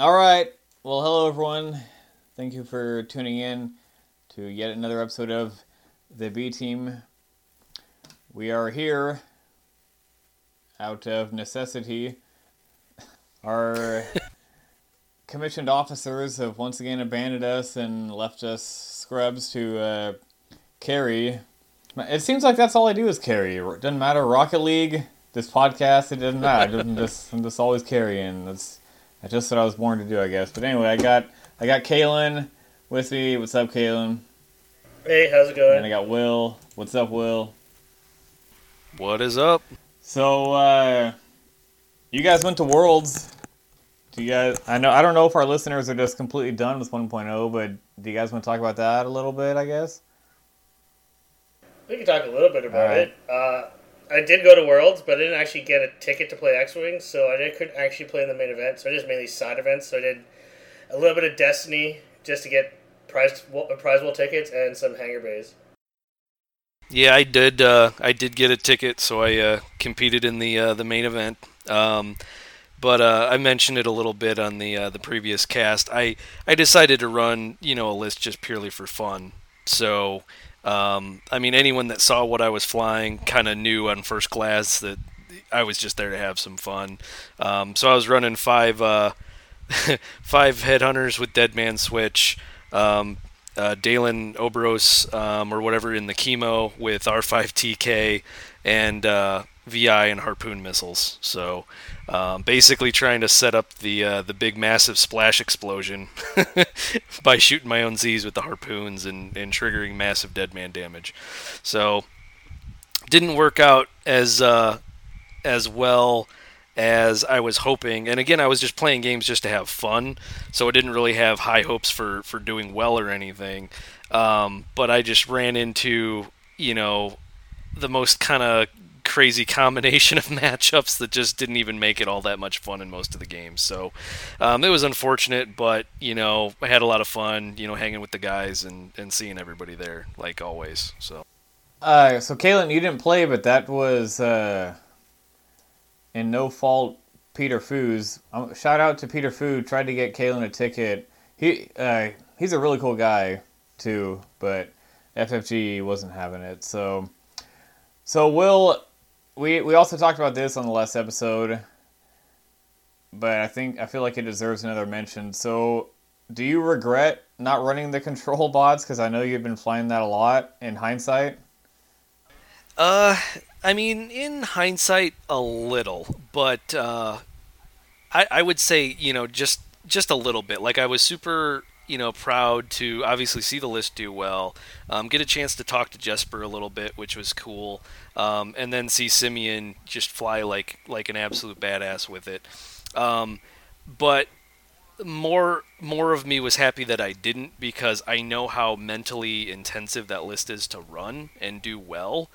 All right. Well, hello everyone. Thank you for tuning in to yet another episode of the B Team. We are here out of necessity. Our commissioned officers have once again abandoned us and left us scrubs to uh, carry. It seems like that's all I do is carry. It doesn't matter Rocket League, this podcast. It doesn't matter. I'm just I'm just always carrying. That's that's just what I was born to do, I guess. But anyway, I got I got Kalen with me. What's up, Kalen? Hey, how's it going? And I got Will. What's up, Will? What is up? So, uh, you guys went to Worlds. Do you guys? I know. I don't know if our listeners are just completely done with 1.0, but do you guys want to talk about that a little bit? I guess. We can talk a little bit about Alright. it. Uh, I did go to Worlds, but I didn't actually get a ticket to play X Wing, so I did, couldn't actually play in the main event. So I just mainly side events. So I did a little bit of Destiny just to get prize prize wall tickets and some hangar bays. Yeah, I did. Uh, I did get a ticket, so I uh, competed in the uh, the main event. Um, but uh, I mentioned it a little bit on the uh, the previous cast. I I decided to run you know a list just purely for fun. So um, I mean, anyone that saw what I was flying kind of knew on first class that I was just there to have some fun. Um, so I was running five uh, five headhunters with Dead Man Switch. Um, uh, Dalan Oberos um, or whatever in the chemo with R5TK and uh, VI and harpoon missiles. So um, basically trying to set up the uh, the big massive splash explosion by shooting my own Z's with the harpoons and, and triggering massive dead man damage. So didn't work out as uh, as well as I was hoping. And again, I was just playing games just to have fun, so I didn't really have high hopes for for doing well or anything. Um, but I just ran into you know the most kind of crazy combination of matchups that just didn't even make it all that much fun in most of the games. So um, it was unfortunate, but you know I had a lot of fun, you know, hanging with the guys and and seeing everybody there like always. So. Uh, so Kalen, you didn't play, but that was uh, in no fault. Peter Foos. Um, shout out to Peter Foo. Tried to get Kalen a ticket. He uh, he's a really cool guy too, but FFG wasn't having it. So so Will, we we also talked about this on the last episode, but I think I feel like it deserves another mention. So do you regret not running the control bots? Because I know you've been flying that a lot in hindsight. Uh, I mean, in hindsight, a little, but uh, I I would say you know just just a little bit. Like I was super you know proud to obviously see the list do well, um, get a chance to talk to Jesper a little bit, which was cool, um, and then see Simeon just fly like like an absolute badass with it. Um, but more more of me was happy that I didn't because I know how mentally intensive that list is to run and do well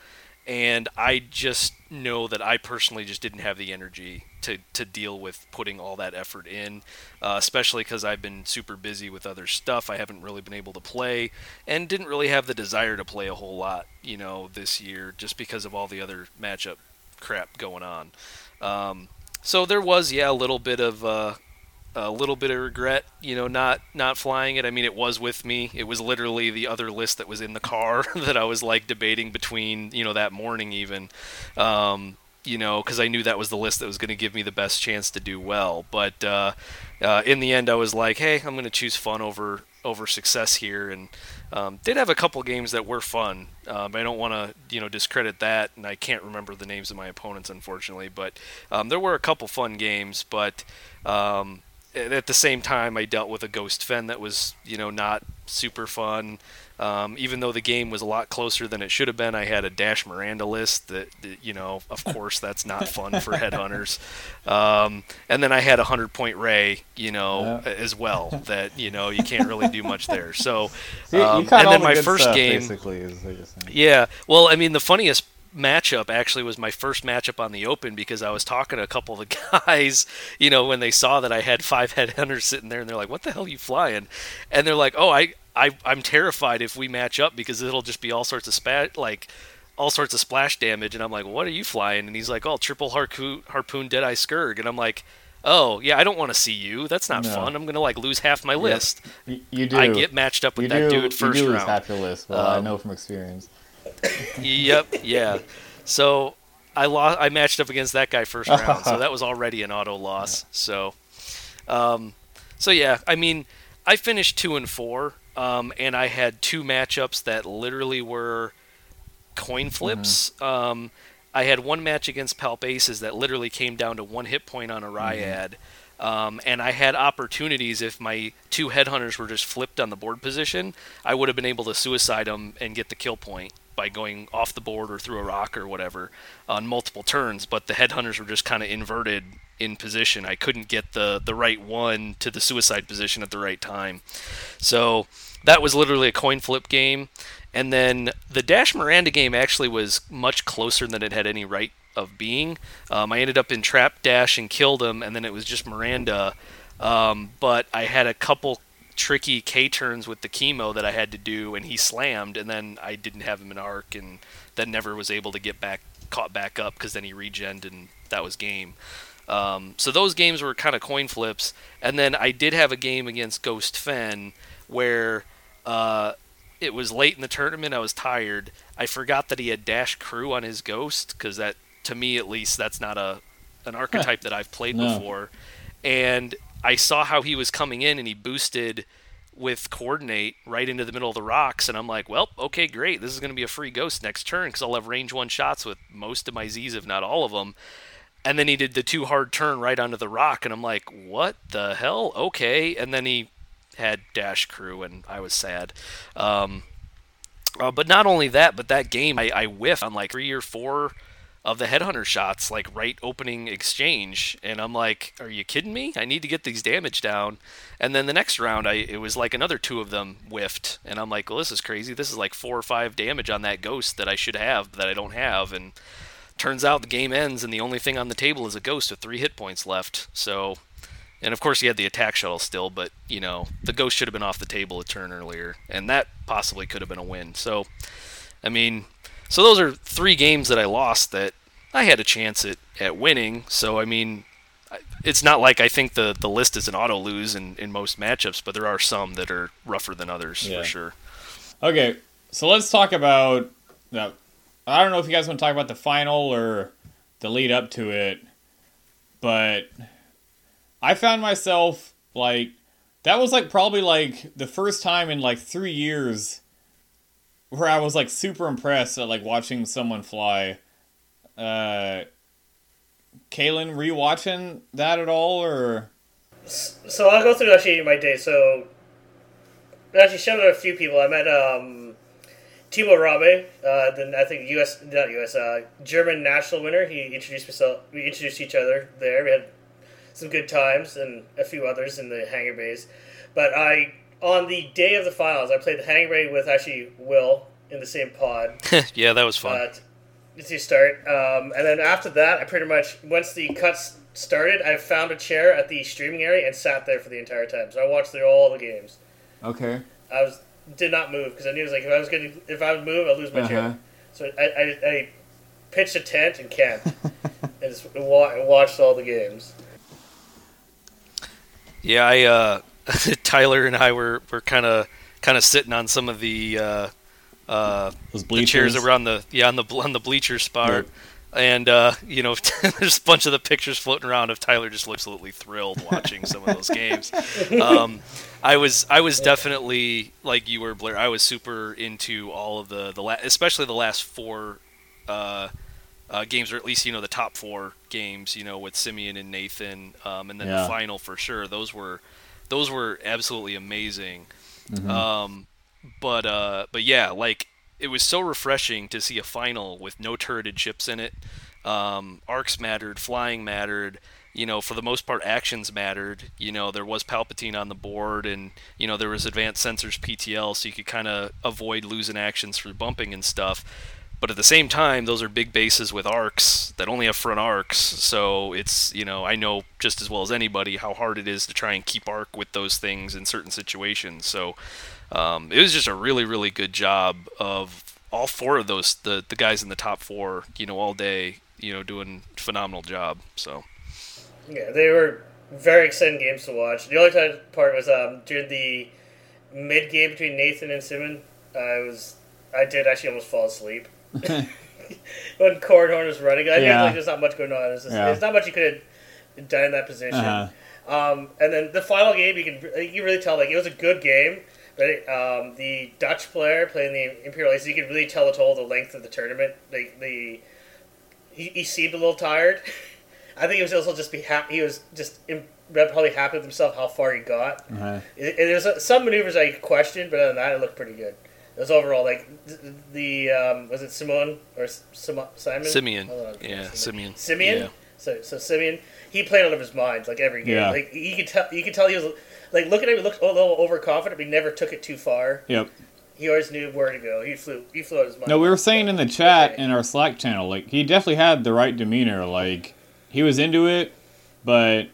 and I just know that I personally just didn't have the energy to, to deal with putting all that effort in, uh, especially because I've been super busy with other stuff. I haven't really been able to play, and didn't really have the desire to play a whole lot, you know, this year just because of all the other matchup crap going on. Um, so there was, yeah, a little bit of uh, a little bit of regret, you know, not not flying it. I mean, it was with me. It was literally the other list that was in the car that I was like debating between, you know, that morning even. Um, you know, because I knew that was the list that was going to give me the best chance to do well. But uh, uh, in the end, I was like, hey, I'm going to choose fun over over success here, and um, did have a couple games that were fun. Um, I don't want to you know discredit that, and I can't remember the names of my opponents unfortunately, but um, there were a couple fun games, but. Um, at the same time, I dealt with a Ghost Fenn that was, you know, not super fun. Um, even though the game was a lot closer than it should have been, I had a Dash Miranda list that, that you know, of course, that's not fun for headhunters. Um, and then I had a hundred point Ray, you know, Yeah. as well. That you know you can't really do much there. So, So you- you um, and then the my first stuff, game, basically, is what you're yeah. Well, I mean, the funniest matchup actually was my first matchup on the open because I was talking to a couple of the guys, you know, when they saw that I had five headhunters sitting there and they're like, "What the hell are you flying?" And they're like, "Oh, I I I'm terrified if we match up because it'll just be all sorts of spat like all sorts of splash damage." And I'm like, "What are you flying?" And he's like, "Oh, triple harpoon harpoon Deadeye Scurrg." And I'm like, oh yeah, I don't want to see you. That's not No. fun. I'm gonna like lose half my list. You do. I get matched up with you that do, dude first you do lose half your list. Well, I Um, know from experience. Yep, yeah. So I lost. I matched up against that guy first round, so that was already an auto loss. So, um, so yeah. I mean, I finished two and four, um, and I had two matchups that literally were coin flips. Um, I had one match against Palp Aces that literally came down to one hit point on a Ryad. Um, and I had opportunities if my two headhunters were just flipped on the board position, I would have been able to suicide them and get the kill point by going off the board or through a rock or whatever on multiple turns. But the headhunters were just kind of inverted in position. I couldn't get the the right one to the suicide position at the right time. So that was literally a coin flip game. And then the Dash Miranda game actually was much closer than it had any right of being. Um, I ended up in trap dash and killed him, and then it was just Miranda. Um, but I had a couple tricky K turns with the chemo that I had to do, and he slammed, and then I didn't have him in arc, and then never was able to get back caught back up because then he regened, and that was game. Um, so those games were kind of coin flips, and then I did have a game against Ghost Fenn where uh, it was late in the tournament. I was tired. I forgot that he had Dash Crew on his Ghost because that, to me at least, that's not a an archetype that I've played No. before. And I saw how he was coming in, and he boosted with coordinate right into the middle of the rocks, and I'm like, well, okay, great. This is going to be a free Ghost next turn because I'll have range one shots with most of my Z's, if not all of them. And then he did the two hard turn right onto the rock, and I'm like, what the hell? Okay. And then he had dash crew, and I was sad. Um, uh, but not only that, but that game I, I whiffed on like three or four of the headhunter shots, like right opening exchange, and I'm like, "Are you kidding me? I need to get these damage down." And then the next round, I it was like another two of them whiffed, and I'm like, "Well, this is crazy. This is like four or five damage on that ghost that I should have that I don't have." And turns out the game ends, and the only thing on the table is a ghost with three hit points left. So, and of course he had the attack shuttle still, but you know the ghost should have been off the table a turn earlier, and that possibly could have been a win. So, I mean, so those are three games that I lost that I had a chance at, at winning. So I mean, it's not like I think the the list is an auto lose in, in most matchups, but there are some that are rougher than others Yeah. for sure. Okay, so let's talk about. Now, I don't know if you guys want to talk about the final or the lead up to it, but I found myself like that was like probably like the first time in like three years where I was like super impressed at like watching someone fly. Uh, Kaylin, rewatching that at all, or So I'll go through actually my day. So actually shout out a few people. I met um, Timo Rabe, uh, then I think U.S. not U.S. Uh, German national winner. He introduced myself. We introduced each other there. We had some good times and a few others in the hangar bays. But I on the day of the finals, I played the hangar bay with actually Will in the same pod. yeah, that was fun. uh, t- to start. Um, and then after that, I pretty much once the cuts started, I found a chair at the streaming area and sat there for the entire time. So I watched through all the games. okay? I was did not move because I knew it was like if I was going to if I would move, I'd lose my Uh-huh. chair. So I, I, I pitched a tent and camped and just wa- watched all the games. Yeah, I uh, Tyler and I were, were kind of kind of sitting on some of the uh, uh, Those the bleachers. chairs that were on the yeah on the on the bleacher spot, Right. and uh, you know there's a bunch of the pictures floating around of Tyler just absolutely thrilled watching some of those games. Um, I was I was definitely like you were Blair. I was super into all of the the la- especially the last four. Uh, uh, games, or at least you know the top four games, you know with Simeon and Nathan, um, and then Yeah. the final for sure. Those were those were absolutely amazing. Mhm. Um, but uh, but yeah, like it was so refreshing to see a final with no turreted ships in it. Um, arcs mattered, flying mattered. You know, for the most part, actions mattered. You know, there was Palpatine on the board, and you know there was advanced sensors PTL, so you could kind of avoid losing actions through bumping and stuff. But at the same time, those are big bases with arcs that only have front arcs. So it's, you know, I know just as well as anybody how hard it is to try and keep arc with those things in certain situations. So um, it was just a really, really good job of all four of those, the, the guys in the top four, you know, all day, you know, doing phenomenal job. So Yeah, they were very exciting games to watch. The only time part was um, during the mid game between Nathan and Simon. I was I did actually almost fall asleep when Cornhorn was running. I Yeah. feel like there's not much going on. There's, just, Yeah. there's not much you could have done in that position. Uh-huh. Um, and then the final game, you can you can really tell like it was a good game. But um, the Dutch player playing the Imperial Aces, you could really tell the total the length of the tournament. Like the he, he seemed a little tired. I think he was also just be happy. He was just im- probably happy with himself how far he got. Uh-huh. It, it, there's uh, some maneuvers I questioned, but other than that, it looked pretty good. It was overall like th- the um, was it Simone or S- Simon Simeon. Hold Yeah, Simeon. Simeon. Yeah. So so Simeon, he played out of his mind like every game. Yeah. Like you could tell, you could tell he was like looking at him. He looked a little overconfident, but he never took it too far. Yep. He always knew where to go. He flew. He flew out his mind. No, we were saying in the chat Okay. in our Slack channel, like he definitely had the right demeanor. Like he was into it, but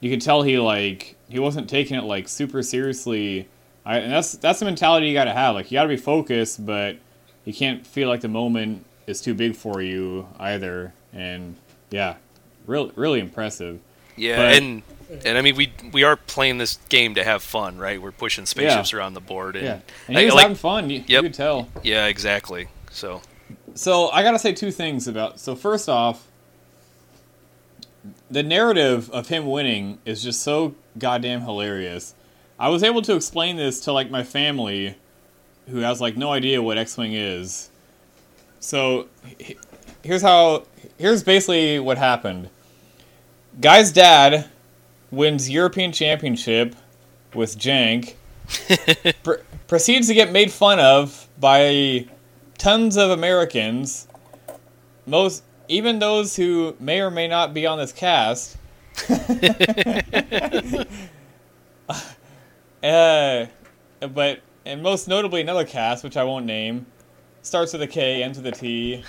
you could tell he like he wasn't taking it like super seriously. I, and that's that's the mentality you got to have. Like you got to be focused, but you can't feel like the moment is too big for you either. And yeah, real really impressive. Yeah, But- and and I mean we we are playing this game to have fun, right? We're pushing spaceships around the board, and Yeah, and I- was like- having fun. You, you Yep. could tell. yeah, exactly. So So I gotta say two things about. So first off, the narrative of him winning is just so goddamn hilarious. I was able to explain this to like my family, who has like no idea what X-wing is. So here's how. Here's basically what happened. Guy's dad wins European Championship with Jank. pr- proceeds to get made fun of by tons of Americans, most even those who may or may not be on this cast. uh, but and most notably another cast, which I won't name, starts with a K, ends with a T.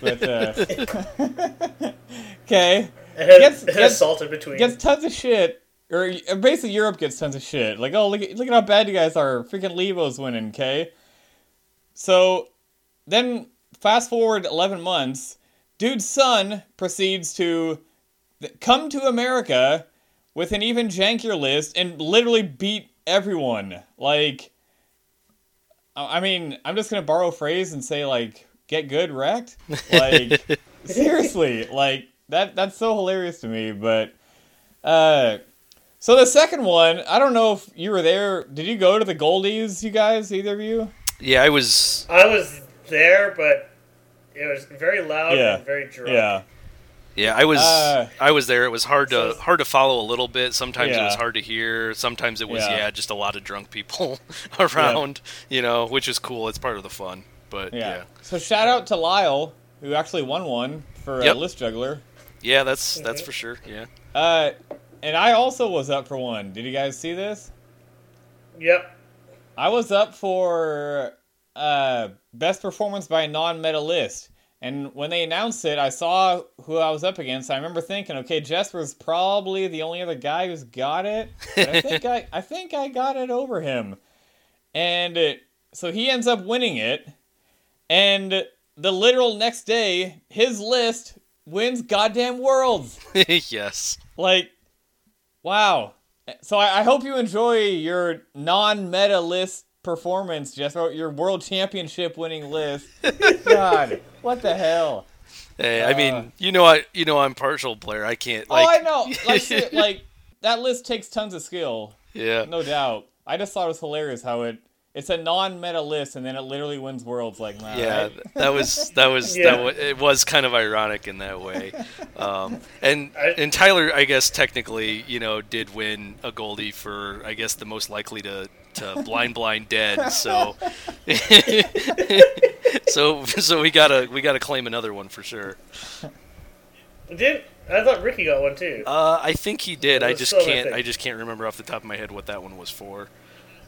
With uh, okay, And had- Gets- had gets- assaulted between. gets tons of shit. Or basically, Europe gets tons of shit. Like, oh, look at look at how bad you guys are. Freaking Levo's winning, okay? So then, fast forward eleven months, dude's son proceeds to come to America with an even jankier list and literally beat everyone. Like, I I mean, I'm just gonna borrow a phrase and say like, "Get good, wrecked." Like, seriously, like that. That's so hilarious to me. But, uh, so the second one, I don't know if you were there. Did you go to the Goldies, you guys? Either of you? yeah, I was I was there, but it was very loud Yeah. and very drunk. Yeah. yeah I was Uh, I was there. It was hard to So- hard to follow a little bit. Sometimes it was hard to hear. Sometimes it was Yeah. yeah, just a lot of drunk people around. You know, which is cool. It's part of the fun. But Yeah. yeah, So shout out to Lyle, who actually won one for Yep. uh, List Juggler. Yeah, that's that's for sure. Yeah. Uh, and I also was up for one. Did you guys see this? Yep. I was up for uh, best performance by a non-medalist, and when they announced it, I saw who I was up against. I remember thinking, okay, Jesper's probably the only other guy who's got it. But I think I, I think I got it over him, and it, so he ends up winning it. And the literal next day, his list wins goddamn worlds. yes. Like, wow. So I, I hope you enjoy your non-meta list performance, Jesper. Your world championship winning list. God, what the hell? Hey, I Uh, mean, you know, I you know, I'm partial player. I can't like. oh, I know. Like, like that list takes tons of skill, Yeah. no doubt. I just thought it was hilarious how it it's a non-meta list and then it literally wins worlds. Like, nah, Yeah, right? that was that was Yeah. that was, it was kind of ironic in that way, um, and I- and Tyler, I guess technically, you know, did win a Goldie for I guess the most likely to to blind blind dead. So, so so we gotta we gotta claim another one for sure. Did I thought Ricky got one too? Uh, I think he did. I just so can't epic. I just can't remember off the top of my head what that one was for.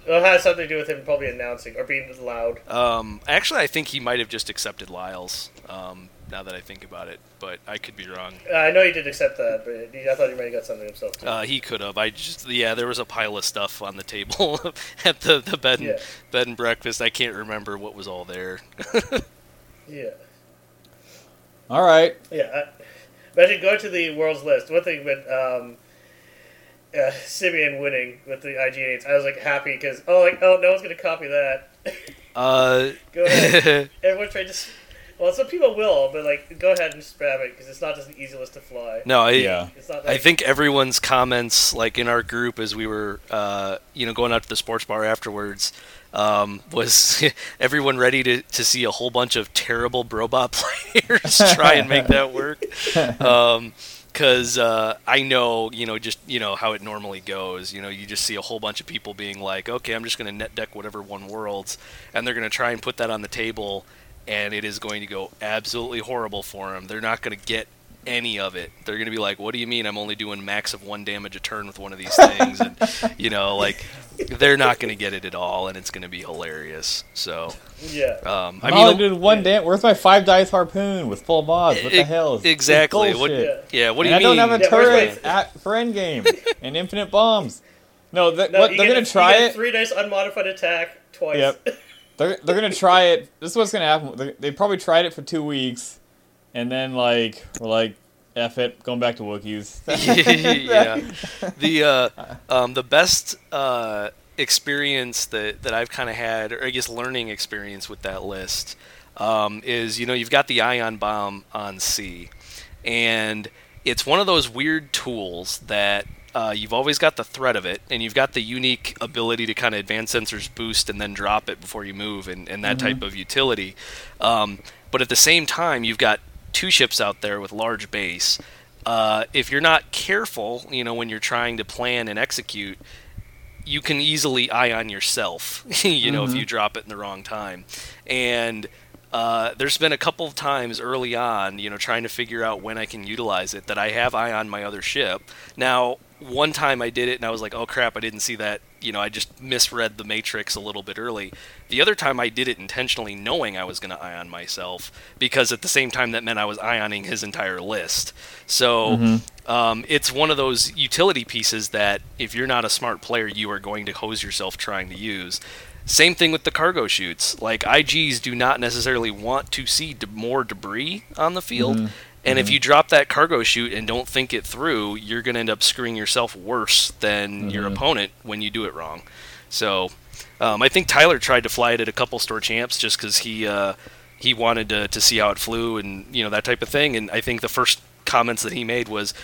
Well, it has something to do with him probably announcing or being loud. Um, actually, I think he might have just accepted Lyle's. Um, now that I think about it, but I could be wrong. Uh, I know he did accept that, but he, I thought he might have got something himself too. Uh, he could have. I just yeah, there was a pile of stuff on the table at the, the bed and Yeah. bed and breakfast. I can't remember what was all there. yeah. All right. Yeah. I, but actually, going to the world's list, one thing, but um, uh, Simeon winning with the IG8s. I was like happy because oh like oh no one's gonna copy that. Uh, go ahead. Everyone tried to. Well, some people will, but like, go ahead and just grab it because it's not just an easy list to fly. no, I, Yeah. It's not. I think everyone's comments, like in our group, as we were, uh, you know, going out to the sports bar afterwards, um, was everyone ready to, to see a whole bunch of terrible Brobot players try and make that work? Because uh, I know, you know, just you know how it normally goes. You know, you just see a whole bunch of people being like, "Okay, I'm just going to net deck whatever one worlds," and they're going to try and put that on the table, and it is going to go absolutely horrible for them. They're not going to get any of it. They're going to be like, "What do you mean? I'm only doing max of one damage a turn with one of these things?" and you know, like they're not going to get it at all, and it's going to be hilarious. So, yeah. um, I I mean, mean, did one damn. Where's my five dice harpoon with full mods? What the e- hell? It's exactly. What- bullshit. yeah, what do And you I mean? I don't have a Yeah, turret my- at, for endgame and infinite bombs. No, th- No, what, they're gonna try it. Three dice unmodified attack twice. Yep. They're, they're gonna try it. This is what's gonna happen. They, they probably tried it for two weeks, and then like we're like, "F it, going back to Wookiees." yeah. The uh, um, the best uh, experience that, that I've kind of had, or I guess learning experience with that list, um, is you know you've got the ion bomb on C, and it's one of those weird tools that. Uh, you've always got the threat of it, and you've got the unique ability to kind of advance sensors boost and then drop it before you move, and, and that type of utility. Um, but at the same time, you've got two ships out there with large base. Uh, if you're not careful, you know, when you're trying to plan and execute, you can easily ion yourself, you know, if you drop it in the wrong time. And uh, there's been a couple of times early on, you know, trying to figure out when I can utilize it that I have ion my other ship. Now, one time I did it and I was like, oh crap, I didn't see that. You know, I just misread the matrix a little bit early. The other time I did it intentionally knowing I was going to ion myself because at the same time that meant I was ioning his entire list. So mm-hmm. um, it's one of those utility pieces that if you're not a smart player, you are going to hose yourself trying to use. Same thing with the cargo chutes. Like IGs do not necessarily want to see de- more debris on the field. Mm-hmm. And if mm-hmm. you drop that cargo chute and don't think it through, you're going to end up screwing yourself worse than your opponent when you do it wrong. So um, I think Tyler tried to fly it at a couple store champs just because he uh, he wanted to, to see how it flew and you know that type of thing. And I think the first comments that he made was,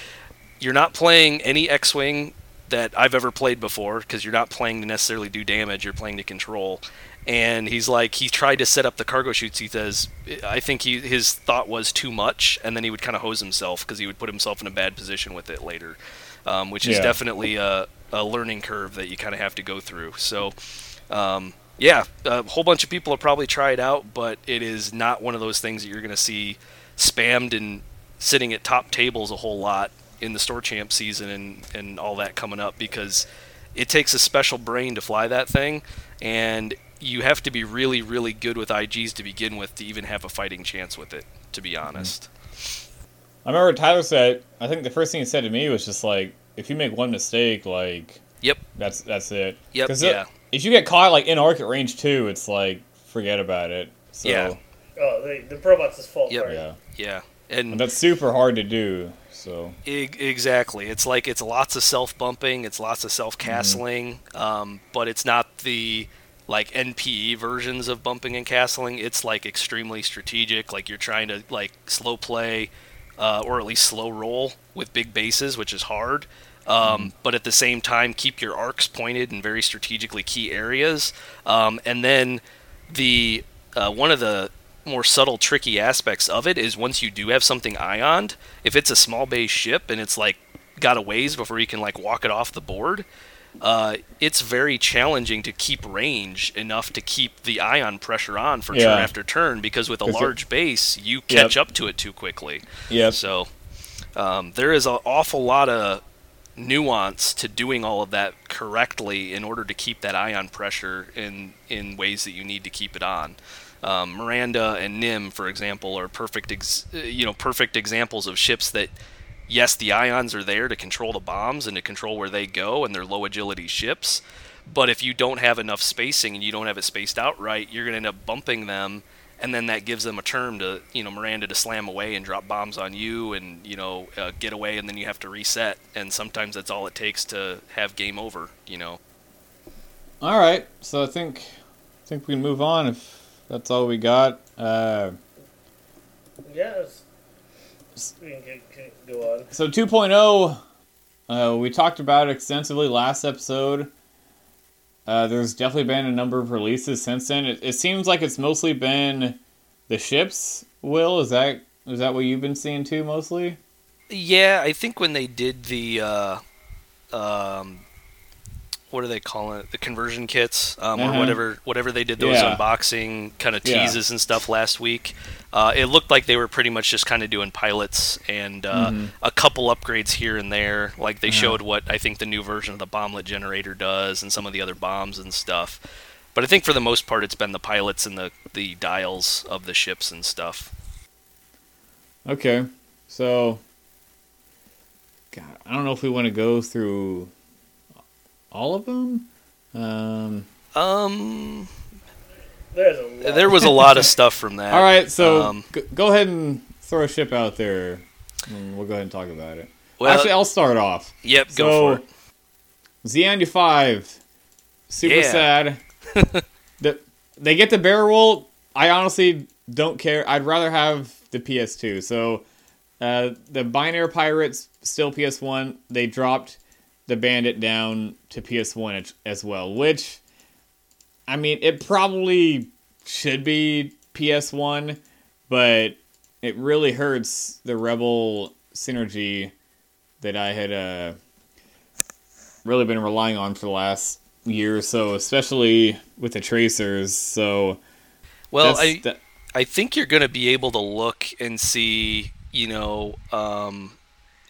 "You're not playing any X-wing that I've ever played before because you're not playing to necessarily do damage. You're playing to control." And he's like, he tried to set up the cargo chutes. He says, I think he his thought was too much, and then he would kind of hose himself because he would put himself in a bad position with it later, um, which is Yeah. definitely a, a learning curve that you kind of have to go through. So, um, yeah, a whole bunch of people have probably tried it out, but it is not one of those things that you're going to see spammed and sitting at top tables a whole lot in the store champ season and, and all that coming up because it takes a special brain to fly that thing, and you have to be really, really good with IGs to begin with to even have a fighting chance with it. To be honest, I remember Tyler said. I think the first thing he said to me was just like, "If you make one mistake, like yep, that's that's it." Yep, yeah. If you get caught like in arc at range two, it's like forget about it. So, Yeah. Oh, the, the robots is fault Yep. part. Yeah. yeah, And and that's super hard to do. So E- exactly. It's like it's lots of self bumping, it's lots of self castling, um, but it's not the like NPE versions of bumping and castling. It's like extremely strategic. Like you're trying to like slow play, uh, or at least slow roll with big bases, which is hard. Um, But at the same time, keep your arcs pointed in very strategically key areas, um, and then the uh, one of the more subtle, tricky aspects of it is once you do have something ioned, if it's a small base ship and it's like got a ways before you can like walk it off the board, uh, it's very challenging to keep range enough to keep the ion pressure on for Yeah. turn after turn because with a 'Cause it- large base, you catch up to it too quickly. Yep. So um, there is an awful lot of nuance to doing all of that correctly in order to keep that ion pressure in in ways that you need to keep it on. Um, Miranda and Nym, for example, are perfect ex- you know perfect examples of ships that yes, the ions are there to control the bombs and to control where they go, and they're low agility ships. But if you don't have enough spacing and you don't have it spaced out right, you're going to end up bumping them and then that gives them a term to you know Miranda to slam away and drop bombs on you and you know uh, get away and then you have to reset and sometimes that's all it takes to have game over you know All right, so I think I think we can move on if that's all we got. Uh, Yeah, we can, can go on. so 2.0, uh, we talked about it extensively last episode. Uh, there's definitely been a number of releases since then. It, it seems like it's mostly been the ships. Will is that is that what you've been seeing too mostly? yeah I think when they did the uh, um, what do they call it the conversion kits um, Uh-huh. or whatever whatever they did those Yeah. unboxing kind of Yeah. teases and stuff last week uh, it looked like they were pretty much just kind of doing pilots and uh, Mhm. a couple upgrades here and there like they Uh-huh. showed what I think the new version of the bomblet generator does and some of the other bombs and stuff but I think for the most part it's been the pilots and the, the dials of the ships and stuff Okay, so God, I don't know if we want to go through all of them. Um, um There's a lot. there was a lot of stuff from that all right, so um, g- go ahead and throw a ship out there, and we'll go ahead and talk about it. well Actually, I'll start off. Yep, So, go for it. Xanadu Five, super Yeah. sad. the, they get the barrel roll. I honestly don't care. I'd rather have the PS2. So uh, the Binary Pirates still PS1. They dropped the Bandit down to PS1 as- well, which I mean, it probably should be PS1, but it really hurts the Rebel synergy that I had uh, really been relying on for the last year or so, especially with the tracers. So Well, I I think you're going to be able to look and see, you know, um,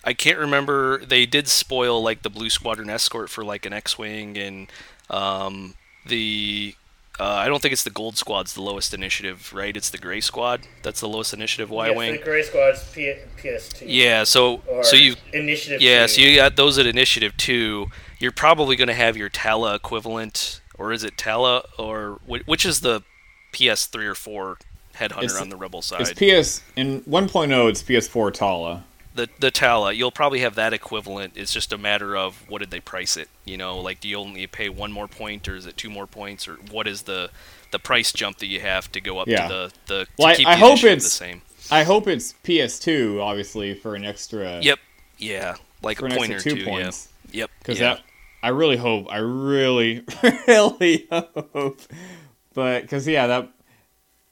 I can't remember. They did spoil like the Blue Squadron escort for like an X-wing, and um, the uh, I don't think it's the Gold Squad's the lowest initiative, right? It's the Gray Squad that's the lowest initiative yeah, Y-wing. the Gray Squad's P- PS2. Yeah, so Or so you initiative. yeah, two. so you got those at initiative two. You're probably going to have your Tala equivalent, or is it Tala, or wh- which is the PS3 or four headhunter It's- on the Rebel side? it's? PS in 1.0. It's PS4 Tala. The the Tala, you'll probably have that equivalent. It's just a matter of what did they price it. You know, like do you only pay one more point, or is it two more points, or what is the the price jump that you have to go up Yeah. to the the to Well, I- I the hope it's- the same. I hope it's PS2, obviously, for an extra. Yep. Yeah, like a point or two two. points. Yeah. Yep. Because yeah. that, I really hope, I really, really hope, but because yeah, that,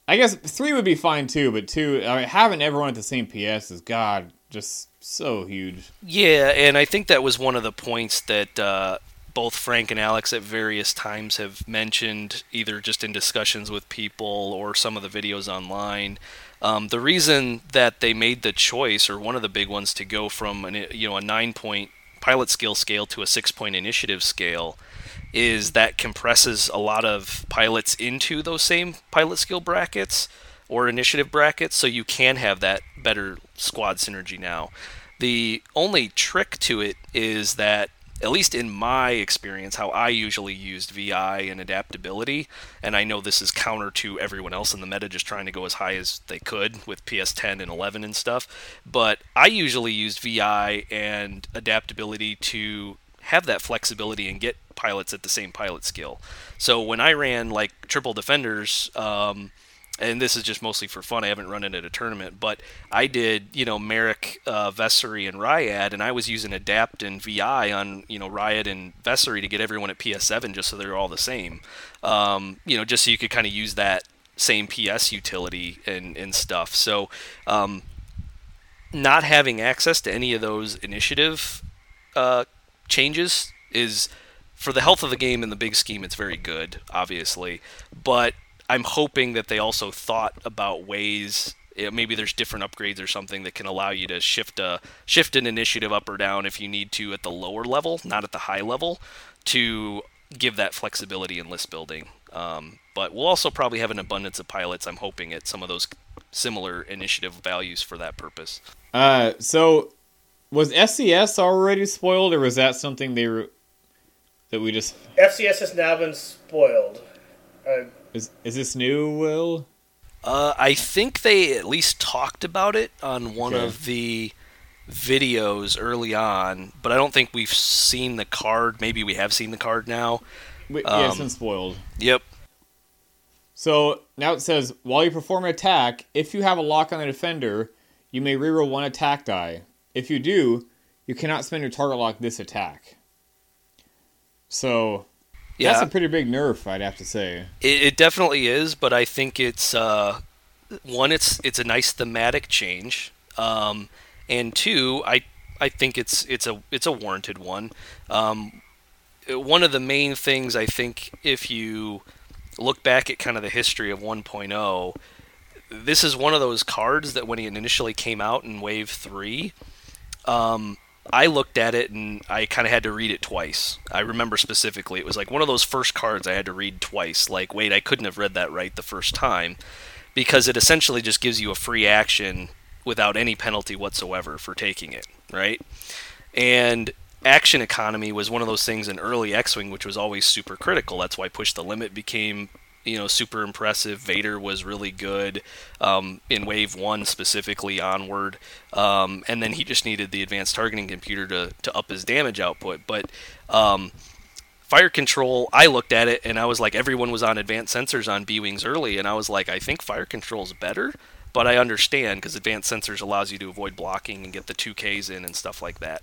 I guess three would be fine too, but two, I mean, having everyone at the same PS is God, just so huge. Yeah, and I think that was one of the points that uh, both Frank and Alex at various times have mentioned, either just in discussions with people or some of the videos online. Um, the reason that they made the choice, or one of the big ones, to go from an, you know a nine-point pilot skill scale to a six-point initiative scale, is that compresses a lot of pilots into those same pilot skill brackets or initiative brackets, so you can have that better squad synergy now. The only trick to it is that, at least in my experience, how I usually used VI and adaptability, and I know this is counter to everyone else in the meta just trying to go as high as they could with PS10 and 11 and stuff, but I usually used VI and adaptability to have that flexibility and get pilots at the same pilot skill. So when I ran like triple defenders, um, and this is just mostly for fun. I haven't run it at a tournament, but I did, you know, Maarek, uh, Vessery, and Ryad, and I was using Adapt and VI on, you know, Ryad and Vessery to get everyone at PS7 just so they're all the same. Um, you know, just so you could kind of use that same PS utility and, and stuff. So, um, not having access to any of those initiative uh, changes is for the health of the game in the big scheme it's very good obviously but i'm hoping that they also thought about ways you maybe there's different upgrades or something that can allow you to shift a shift an initiative up or down if you need to at the lower level not at the high level to give that flexibility in list building um, but we'll also probably have an abundance of pilots i'm hoping at some of those similar initiative values for that purpose Uh, so was SCS already spoiled, or was that something they were that we just FCS has now been spoiled. Uh, is is this new? Will Uh, I think they at least talked about it on one Okay. of the videos early on, but I don't think we've seen the card. Maybe we have seen the card now. Wait, yeah, it's Um, been spoiled. Yep. So now it says while you perform an attack, if you have a lock on the defender, you may reroll one attack die. If you do, you cannot spend your target lock this attack. So Yeah. that's a pretty big nerf, I'd have to say. It, it definitely is, but I think it's uh, one. It's it's a nice thematic change, um, and two, I I think it's it's a it's a warranted one. Um, one of the main things I think, if you look back at kind of the history of 1.0, this is one of those cards that when it initially came out in Wave Three, um, I looked at it and I kind of had to read it twice. I remember specifically it was like one of those first cards I had to read twice. Like, wait, I couldn't have read that right the first time because it essentially just gives you a free action without any penalty whatsoever for taking it, right? And action economy was one of those things in early X-wing which was always super critical. That's why push the limit became you know super impressive. Vader was really good um, in Wave One specifically onward, um, and then he just needed the advanced targeting computer to to up his damage output. But um, fire control, I looked at it and I was like, everyone was on advanced sensors on B wings early, and I was like, I think fire control is better. But I understand because advanced sensors allows you to avoid blocking and get the 2Ks in and stuff like that.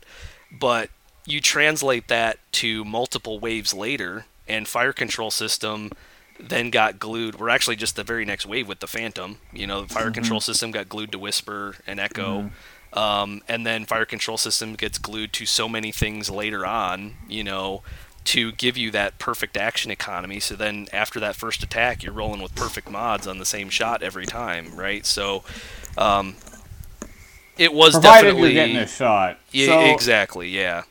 But you translate that to multiple waves later, and fire control system then got glued. We're actually just the very next wave with the Phantom. You know, the fire control system got glued to Whisper and Echo. Um, and then fire control system gets glued to so many things later on, you know, to give you that perfect action economy. So then after that first attack, you're rolling with perfect mods on the same shot every time, right? So um, it was Provided definitely you're getting a shot. yeah, So- exactly, yeah.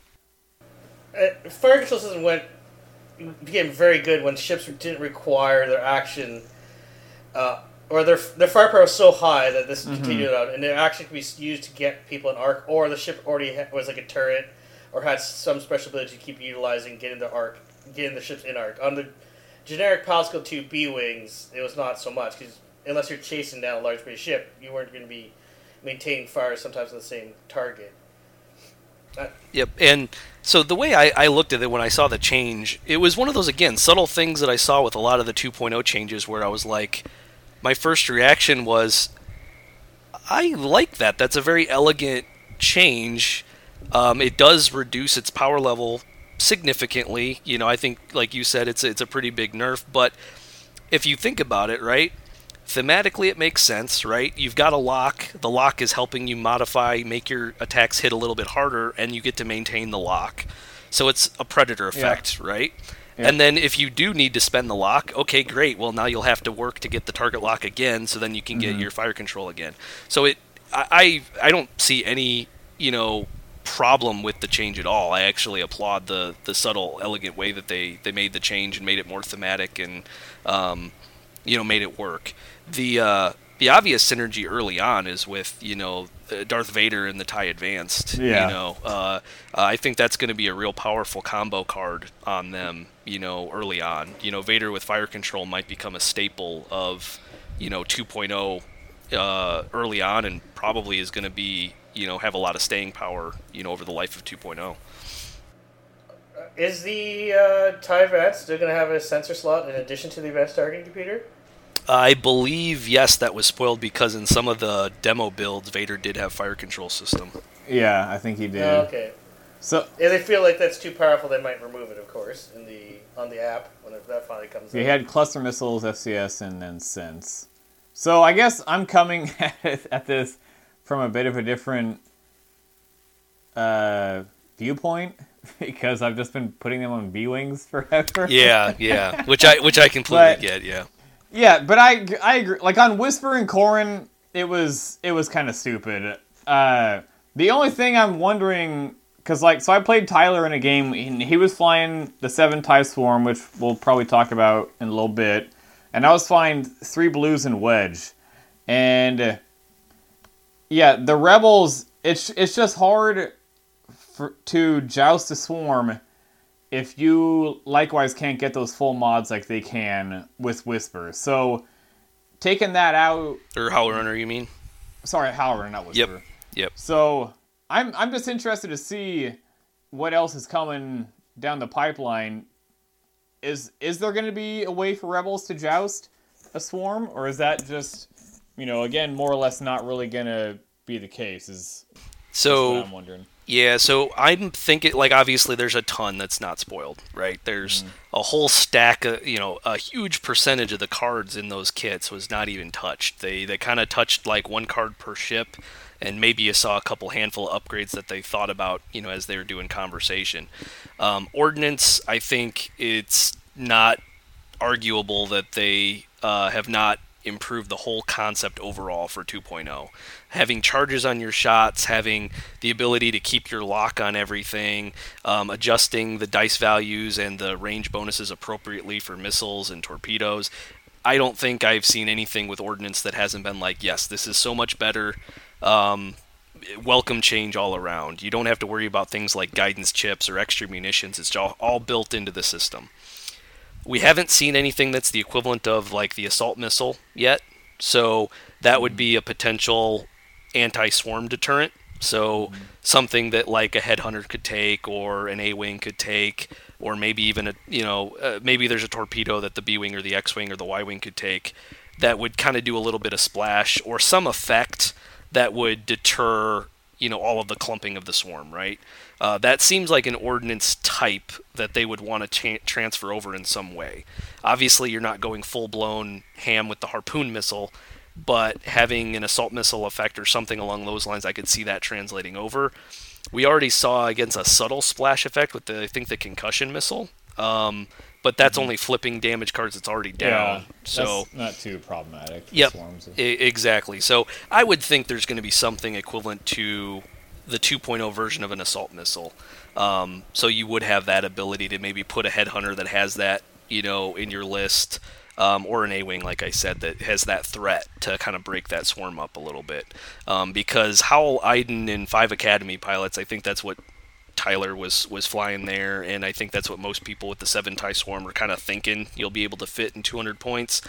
Uh, fire control system went became very good when ships didn't require their action, uh, or their their firepower was so high that this continued out, and their action could be used to get people in arc, or the ship already ha- was like a turret, or had some special ability to keep utilizing getting the arc, getting the ships in arc. On the generic Pascal two B wings, it was not so much because unless you're chasing down a large base ship, you weren't going to be maintaining fire sometimes on the same target. Yep. And so the way I, I looked at it when I saw the change, it was one of those, again, subtle things that I saw with a lot of the 2.0 changes where I was like, my first reaction was, I like that. That's a very elegant change. Um, it does reduce its power level significantly. You know, I think, like you said, it's it's a pretty big nerf. But if you think about it, right, thematically it makes sense, right? You've got a lock. The lock is helping you modify, make your attacks hit a little bit harder, and you get to maintain the lock. So it's a predator effect, right? Yeah. And then if you do need to spend the lock, okay, great. Well, now you'll have to work to get the target lock again, so then you can get your fire control again. So it, I, I, I don't see any, you know, problem with the change at all. I actually applaud the the subtle, elegant way that they they made the change and made it more thematic and, um, you know, made it work. The uh, the obvious synergy early on is with you know uh, Darth Vader and the Tie Advanced. Yeah. You know, uh, I think that's going to be a real powerful combo card on them. You know, early on. You know, Vader with fire control might become a staple of you know 2.0 uh, early on, and probably is going to be you know have a lot of staying power. You know, over the life of oh. 2.0. Is the uh, TIE Advance still going to have a sensor slot in addition to the advanced targeting computer? I believe yes, that was spoiled because in some of the demo builds, Vader did have fire control system. Yeah, I think he did. Oh, okay. So If they feel like that's too powerful, they might remove it, of course, in the on the app when it, that finally comes. he out. had cluster missiles, FCS, and then sense. So I guess I'm coming at, at this from a bit of a different uh, viewpoint because I've just been putting them on B wings forever. Yeah, yeah, which I which I completely But- get. Yeah. Yeah, but I I agree. Like on Whisper and Corin, it was it was kind of stupid. Uh, the only thing I'm wondering, because like, so I played Tyler in a game, and he was flying the seven tie swarm, which we'll probably talk about in a little bit, and I was flying three blues and wedge, and yeah, the rebels. It's it's just hard for, to joust the swarm if you likewise can't get those full mods like they can with Whisper. So taking that out, or Howlrunner, you mean? Sorry, Howlrunner, not Whisper. Yep. Yep. So I'm I'm just interested to see what else is coming down the pipeline. Is is there going to be a way for rebels to joust a swarm, or is that just you know again more or less not really going to be the case? Is so I'm wondering. Yeah, so I'm thinking like obviously there's a ton that's not spoiled, right? There's mm. a whole stack of you know a huge percentage of the cards in those kits was not even touched. They they kind of touched like one card per ship, and maybe you saw a couple handful of upgrades that they thought about you know as they were doing conversation. Um, Ordnance, I think it's not arguable that they uh, have not improved the whole concept overall for 2.0 having charges on your shots, having the ability to keep your lock on everything, um, adjusting the dice values and the range bonuses appropriately for missiles and torpedoes. I don't think I've seen anything with Ordnance that hasn't been like, yes, this is so much better. Um, welcome change all around. You don't have to worry about things like guidance chips or extra munitions. It's all, all built into the system. We haven't seen anything that's the equivalent of like the assault missile yet. So that would be a potential anti-swarm deterrent. So something that like a headhunter could take, or an A-wing could take, or maybe even a you know uh, maybe there's a torpedo that the B-wing or the X-wing or the Y-wing could take that would kind of do a little bit of splash or some effect that would deter you know all of the clumping of the swarm. Right. Uh, that seems like an ordnance type that they would want to cha- transfer over in some way. Obviously, you're not going full blown ham with the harpoon missile but having an assault missile effect or something along those lines, I could see that translating over. We already saw against a subtle splash effect with the I think the concussion missile, um, but that's mm-hmm. only flipping damage cards that's already down. Yeah, so not too problematic. yep, I- exactly. So I would think there's going to be something equivalent to the 2.0 version of an assault missile. Um, so you would have that ability to maybe put a headhunter that has that, you know, in your list um, or an A-wing, like I said, that has that threat to kind of break that swarm up a little bit. Um, because Howell Iden and Five Academy pilots, I think that's what Tyler was was flying there, and I think that's what most people with the seven tie swarm are kind of thinking. You'll be able to fit in 200 points.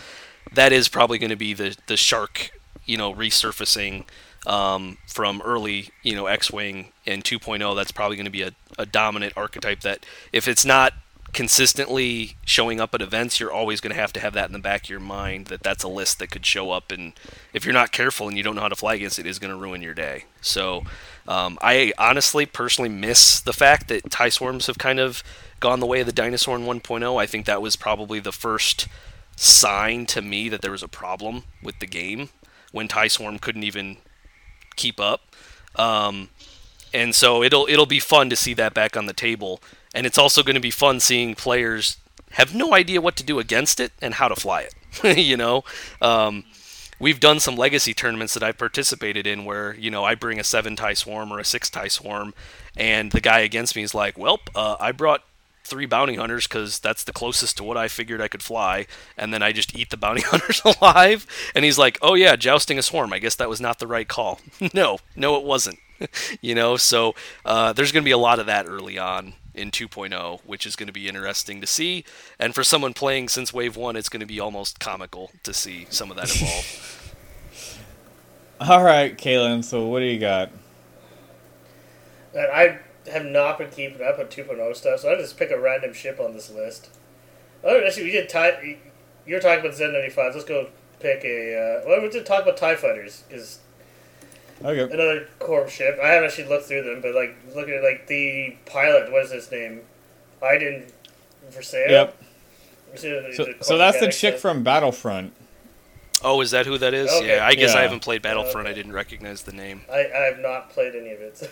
That is probably going to be the the shark, you know, resurfacing um, from early, you know, X-wing and 2.0. That's probably going to be a, a dominant archetype. That if it's not consistently showing up at events, you're always going to have to have that in the back of your mind that that's a list that could show up, and if you're not careful and you don't know how to fly against it, is going to ruin your day. So, um, I honestly, personally miss the fact that tie swarms have kind of gone the way of the dinosaur in 1.0. I think that was probably the first sign to me that there was a problem with the game when tie swarm couldn't even keep up. Um, and so it'll it'll be fun to see that back on the table and it's also going to be fun seeing players have no idea what to do against it and how to fly it. you know, um, we've done some legacy tournaments that I've participated in where you know I bring a seven tie swarm or a six tie swarm, and the guy against me is like, "Well, uh, I brought." Three bounty hunters because that's the closest to what I figured I could fly, and then I just eat the bounty hunters alive. And he's like, "Oh yeah, jousting a swarm. I guess that was not the right call." no, no, it wasn't. you know, so uh, there's going to be a lot of that early on, in 2.0, which is going to be interesting to see. And for someone playing since Wave 1, it's going to be almost comical to see some of that evolve. All right, Calen, so what do you got? I have not been keeping up on 2.0 stuff, so I just pick a random ship on this list. Oh, actually, we did tie. You were talking about Z95. Let's go pick a. Uh, well, we did talk about Tie Fighters because Okay. Another corp ship. I haven't actually looked through them, but like looking at like the pilot. What is his name? Iden Versio. Yep. So, so that's the chick from Battlefront. Oh, is that who that is? Okay. Yeah, I guess yeah. I haven't played Battlefront. I didn't recognize the name. I, I have not played any of it.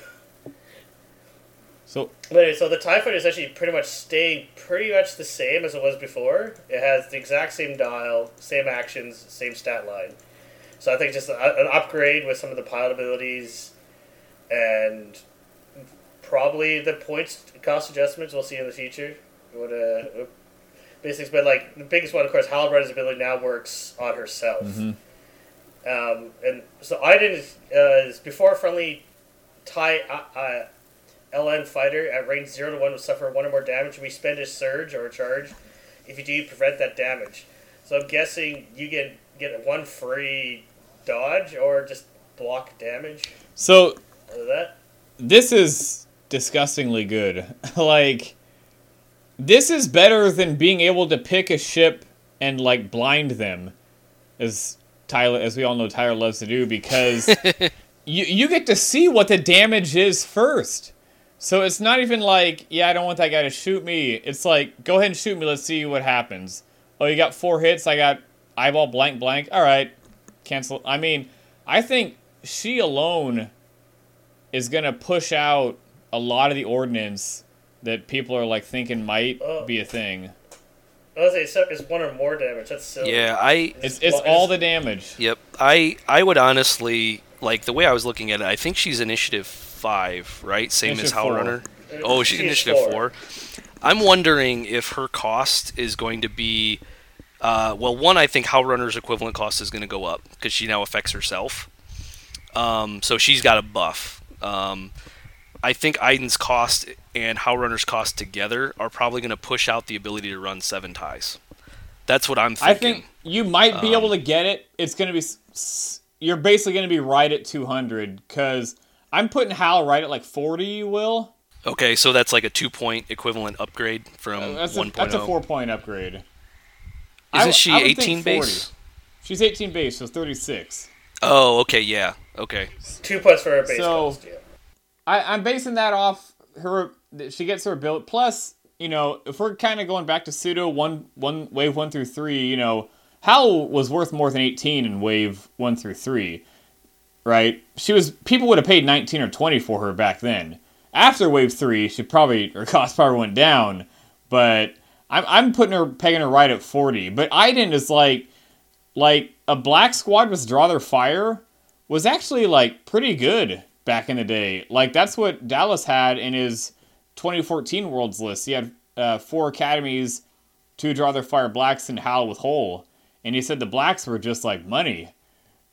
So. But anyway, so the Tie Fighters actually pretty much stay pretty much the same as it was before. It has the exact same dial, same actions, same stat line. So I think just a, an upgrade with some of the pilot abilities and probably the points cost adjustments we'll see in the future. What uh, basics, but like the biggest one, of course, Howlrunner's ability now works on herself. Mm-hmm. Um, and so Iden is, uh, is before friendly tie uh, uh LN fighter at range zero to one will suffer one or more damage. We spend a surge or a charge. If you do, prevent that damage. So I'm guessing you get get one free dodge or just block damage. So that? this is disgustingly good. like this is better than being able to pick a ship and like blind them as Tyler as we all know Tyler loves to do because you you get to see what the damage is first. So it's not even like, yeah, I don't want that guy to shoot me. It's like, go ahead and shoot me, let's see what happens. Oh, you got four hits, I got eyeball blank blank. All right. Cancel. I mean, I think she alone is going to push out a lot of the ordnance that people are like thinking might Oh. be a thing. I was say except it's one or more damage. That's silly. Yeah, I It's it's all the damage. Yep. I I would honestly like the way I was looking at it. I think she's initiative five, right? Same as Initiative Howl four. Runner. Uh, oh, she's, She's initiative four. four. I'm wondering if her cost is going to be. Uh, well, one, I think Howlrunner's equivalent cost is going to go up because she now affects herself. Um, so she's got a buff. Um, I think Iden's cost and Howlrunner's cost together are probably going to push out the ability to run seven ties. That's what I'm thinking. I think you might be Um, able to get it. It's going to be you're basically going to be right at 200 cuz I'm putting Hal right at like 40, you will. Okay, so that's like a two point equivalent upgrade from Uh, That's a, 1.0. that's a 4 point upgrade. I Isn't w- she I would 18 base? 40. She's 18 base, so 36. Oh, okay, yeah. Okay. Two plus for her base So- cost. Yeah. I, I'm basing that off her. She gets her ability. Plus, you know, if we're kind of going back to pseudo one one wave one through three, you know, Hal was worth more than 18 in wave one through three, right? She was people would have paid 19 or 20 for her back then. After wave three, she probably her cost probably went down, but I'm I'm putting her pegging her right at 40. But Iden is like like a black squad with draw their fire was actually like pretty good back in the day. Like that's what Dallas had in his 2014 Worlds list. He had uh, four academies, two draw their fire blacks, and Hal with Hole. And he said the blacks were just like money,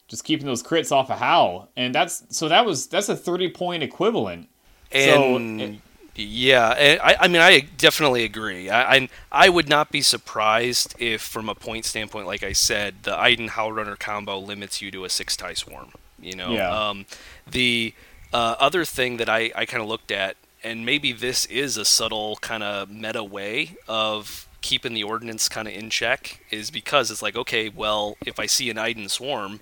just keeping those crits off of Hal. And that's so that was that's a 30 point equivalent. So, And it- yeah, I, I mean, I definitely agree. I, I I would not be surprised if, from a point standpoint, like I said, the Iden Howl Runner combo limits you to a six tie swarm. You know, Yeah. um, the uh, other thing that I, I kind of looked at, and maybe this is a subtle kind of meta way of keeping the ordnance kind of in check, is because it's like, okay, well, if I see an Iden swarm,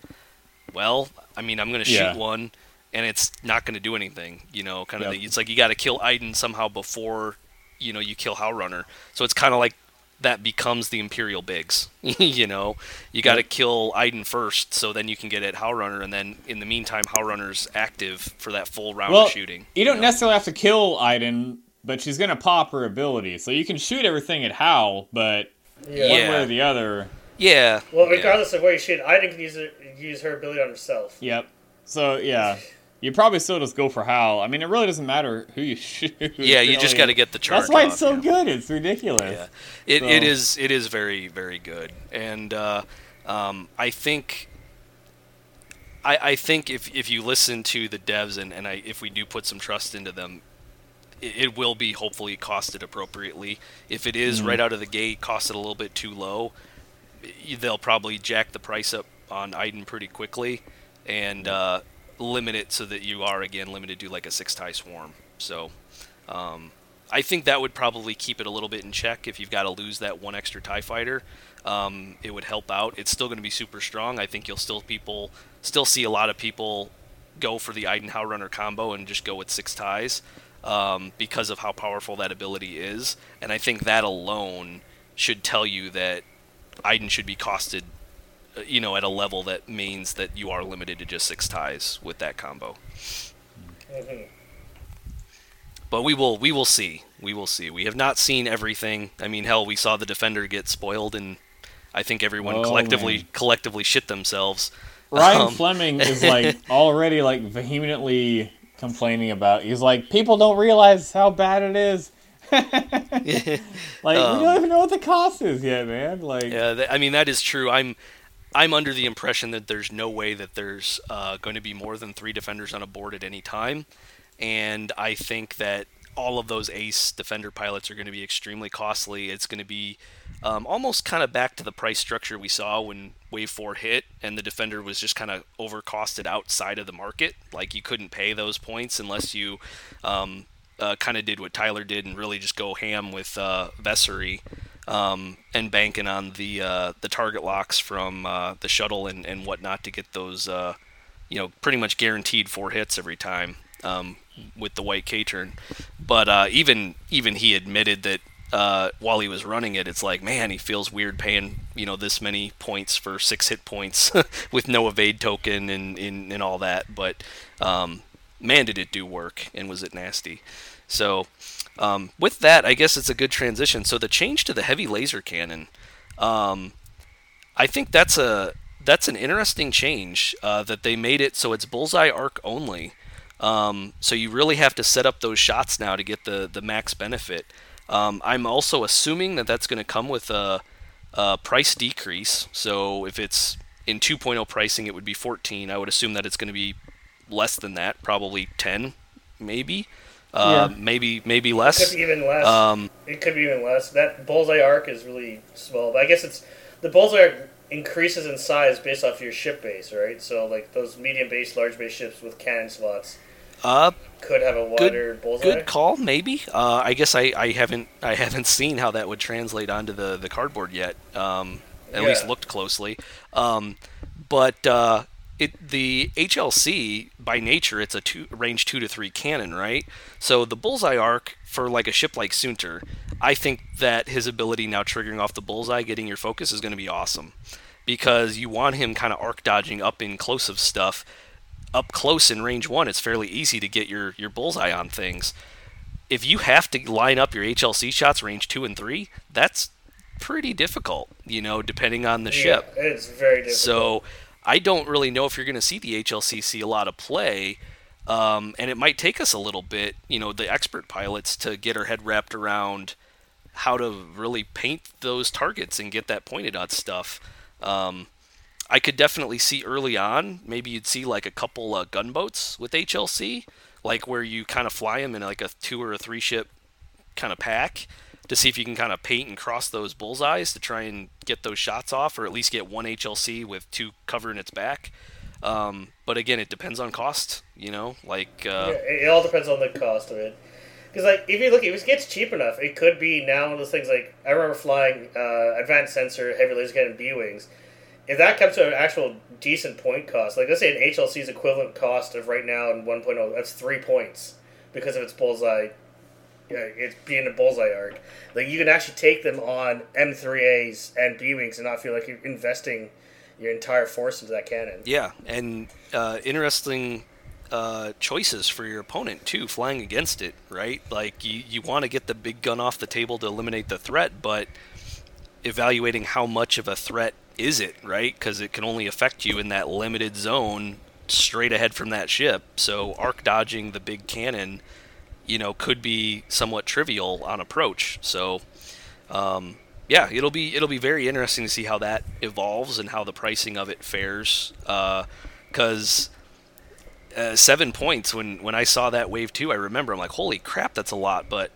well, I mean, I'm going to shoot Yeah. one, and it's not going to do anything. You know, kind of. Yep. It's like you got to kill Iden somehow before, you know, you kill Howlrunner. So it's kind of like that becomes the Imperial Bigs. you know, you got to Yep. kill Iden first, so then you can get at Howlrunner, and then in the meantime, Howlrunner's active for that full round Well, of shooting. You don't know? necessarily have to kill Iden, but she's gonna pop her ability. So you can shoot everything at Hal, but Yeah. one Yeah. way or the other. Yeah. Well, yeah. regardless of where you shoot, Iden can use her, use her ability on herself. Yep. So yeah, you probably still just go for Hal. I mean, it really doesn't matter who you shoot. Yeah, you just got to get the charge. That's why off, it's so yeah. good. It's ridiculous. Yeah, it, it So- is it is very very good, and uh, um, I think I, I think if if you listen to the devs and, and I, if we do put some trust into them, it, it will be hopefully costed appropriately. If it is Mhm. right out of the gate costed a little bit too low, they'll probably jack the price up on Iden pretty quickly and uh, limit it so that you are again limited to like a six tie swarm. So. Um, I think that would probably keep it a little bit in check if you've got to lose that one extra Tie Fighter. Um, it would help out. It's still going to be super strong. I think you'll still people still see a lot of people go for the Iden Howl Runner combo and just go with six ties um, because of how powerful that ability is. And I think that alone should tell you that Iden should be costed, you know, at a level that means that you are limited to just six ties with that combo. hmm But we will we will see. We will see. We have not seen everything. I mean, hell, we saw the defender get spoiled, and I think everyone Oh, collectively man. collectively shit themselves. Ryan Um, Fleming is like already like vehemently complaining about. He's like, people don't realize how bad it is. like Um, we don't even know what the cost is yet, man. Like Yeah, th- I mean that is true. I'm I'm under the impression that there's no way that there's uh, going to be more than three defenders on a board at any time, and I think that all of those ace defender pilots are going to be extremely costly. It's going to be um, almost kind of back to the price structure we saw when Wave 4 hit and the defender was just kind of overcosted outside of the market. Like you couldn't pay those points unless you um, uh, kind of did what Tyler did and really just go ham with uh, Vessery. Um, and banking on the uh, the target locks from uh, the shuttle and, and whatnot to get those, uh, you know, pretty much guaranteed four hits every time um, with the white K turn. But uh, even even he admitted that uh, while he was running it, it's like, man, he feels weird paying you know this many points for six hit points with no evade token and, and, and all that. But um, man, did it do work and was it nasty? So um, with that, I guess it's a good transition. So the change to the heavy laser cannon, um, I think that's a that's an interesting change uh, that they made it so it's bullseye arc only. Um, so you really have to set up those shots now to get the the max benefit. Um, I'm also assuming that that's going to come with a, a, price decrease. So if it's in 2.0 pricing, it would be 14. I would assume that it's going to be less than that, probably 10, maybe. Uh, yeah. maybe maybe less. It could be even less. Um, it could be even less. That bullseye arc is really small, but I guess it's the bullseye arc increases in size based off your ship base, right? So like those medium base, large base ships with cannon slots uh, could have a wider good, bullseye. Good call, maybe. Uh, I guess I, I haven't I haven't seen how that would translate onto the, the cardboard yet. Um, at yeah. least looked closely. Um, but uh, it the HLC by nature it's a two, range two to three cannon, right? So the bullseye arc for like a ship like Soontir, I think that his ability now triggering off the bullseye, getting your focus is going to be awesome because you want him kind of arc dodging up in close of stuff up close in range one, it's fairly easy to get your, your bullseye on things. If you have to line up your HLC shots range two and three, that's pretty difficult, you know, depending on the yeah, ship. It's very difficult. So I don't really know if you're going to see the HLC see a lot of play. Um, and it might take us a little bit, you know, the expert pilots to get our head wrapped around how to really paint those targets and get that pointed on stuff. Um, I could definitely see early on, maybe you'd see like a couple uh, gunboats with HLC, like where you kind of fly them in like a two or a three ship kind of pack to see if you can kind of paint and cross those bullseyes to try and get those shots off, or at least get one HLC with two covering its back. Um, but again, it depends on cost. You know, like uh, yeah, it all depends on the cost of it. Because like if you look, if it gets cheap enough, it could be now one of those things. Like I remember flying uh, advanced sensor heavy laser cannon B wings if that comes to an actual decent point cost, like let's say an HLC's equivalent cost of right now in 1.0, that's three points because of its bullseye. It's being a bullseye arc. Like you can actually take them on M3As and B wings and not feel like you're investing your entire force into that cannon. Yeah, and uh, interesting uh, choices for your opponent too, flying against it, right? Like you, you want to get the big gun off the table to eliminate the threat, but evaluating how much of a threat is it, right? Because it can only affect you in that limited zone straight ahead from that ship. So arc dodging the big cannon, you know, could be somewhat trivial on approach. So, um, yeah, it'll be it'll be very interesting to see how that evolves and how the pricing of it fares. Because uh, uh, seven points when when I saw that wave two, I remember I'm like, holy crap, that's a lot. But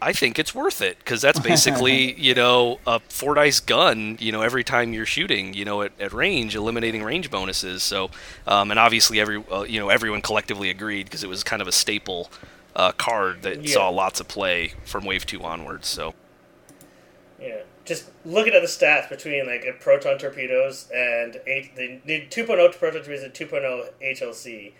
I think it's worth it because that's basically you know a four dice gun. You know every time you're shooting, you know at, at range, eliminating range bonuses. So um, and obviously every uh, you know everyone collectively agreed because it was kind of a staple uh, card that yeah. saw lots of play from wave two onwards. So yeah, just looking at the stats between like proton torpedoes and eight, the, the 2.0 proton torpedoes and 2.0 HLC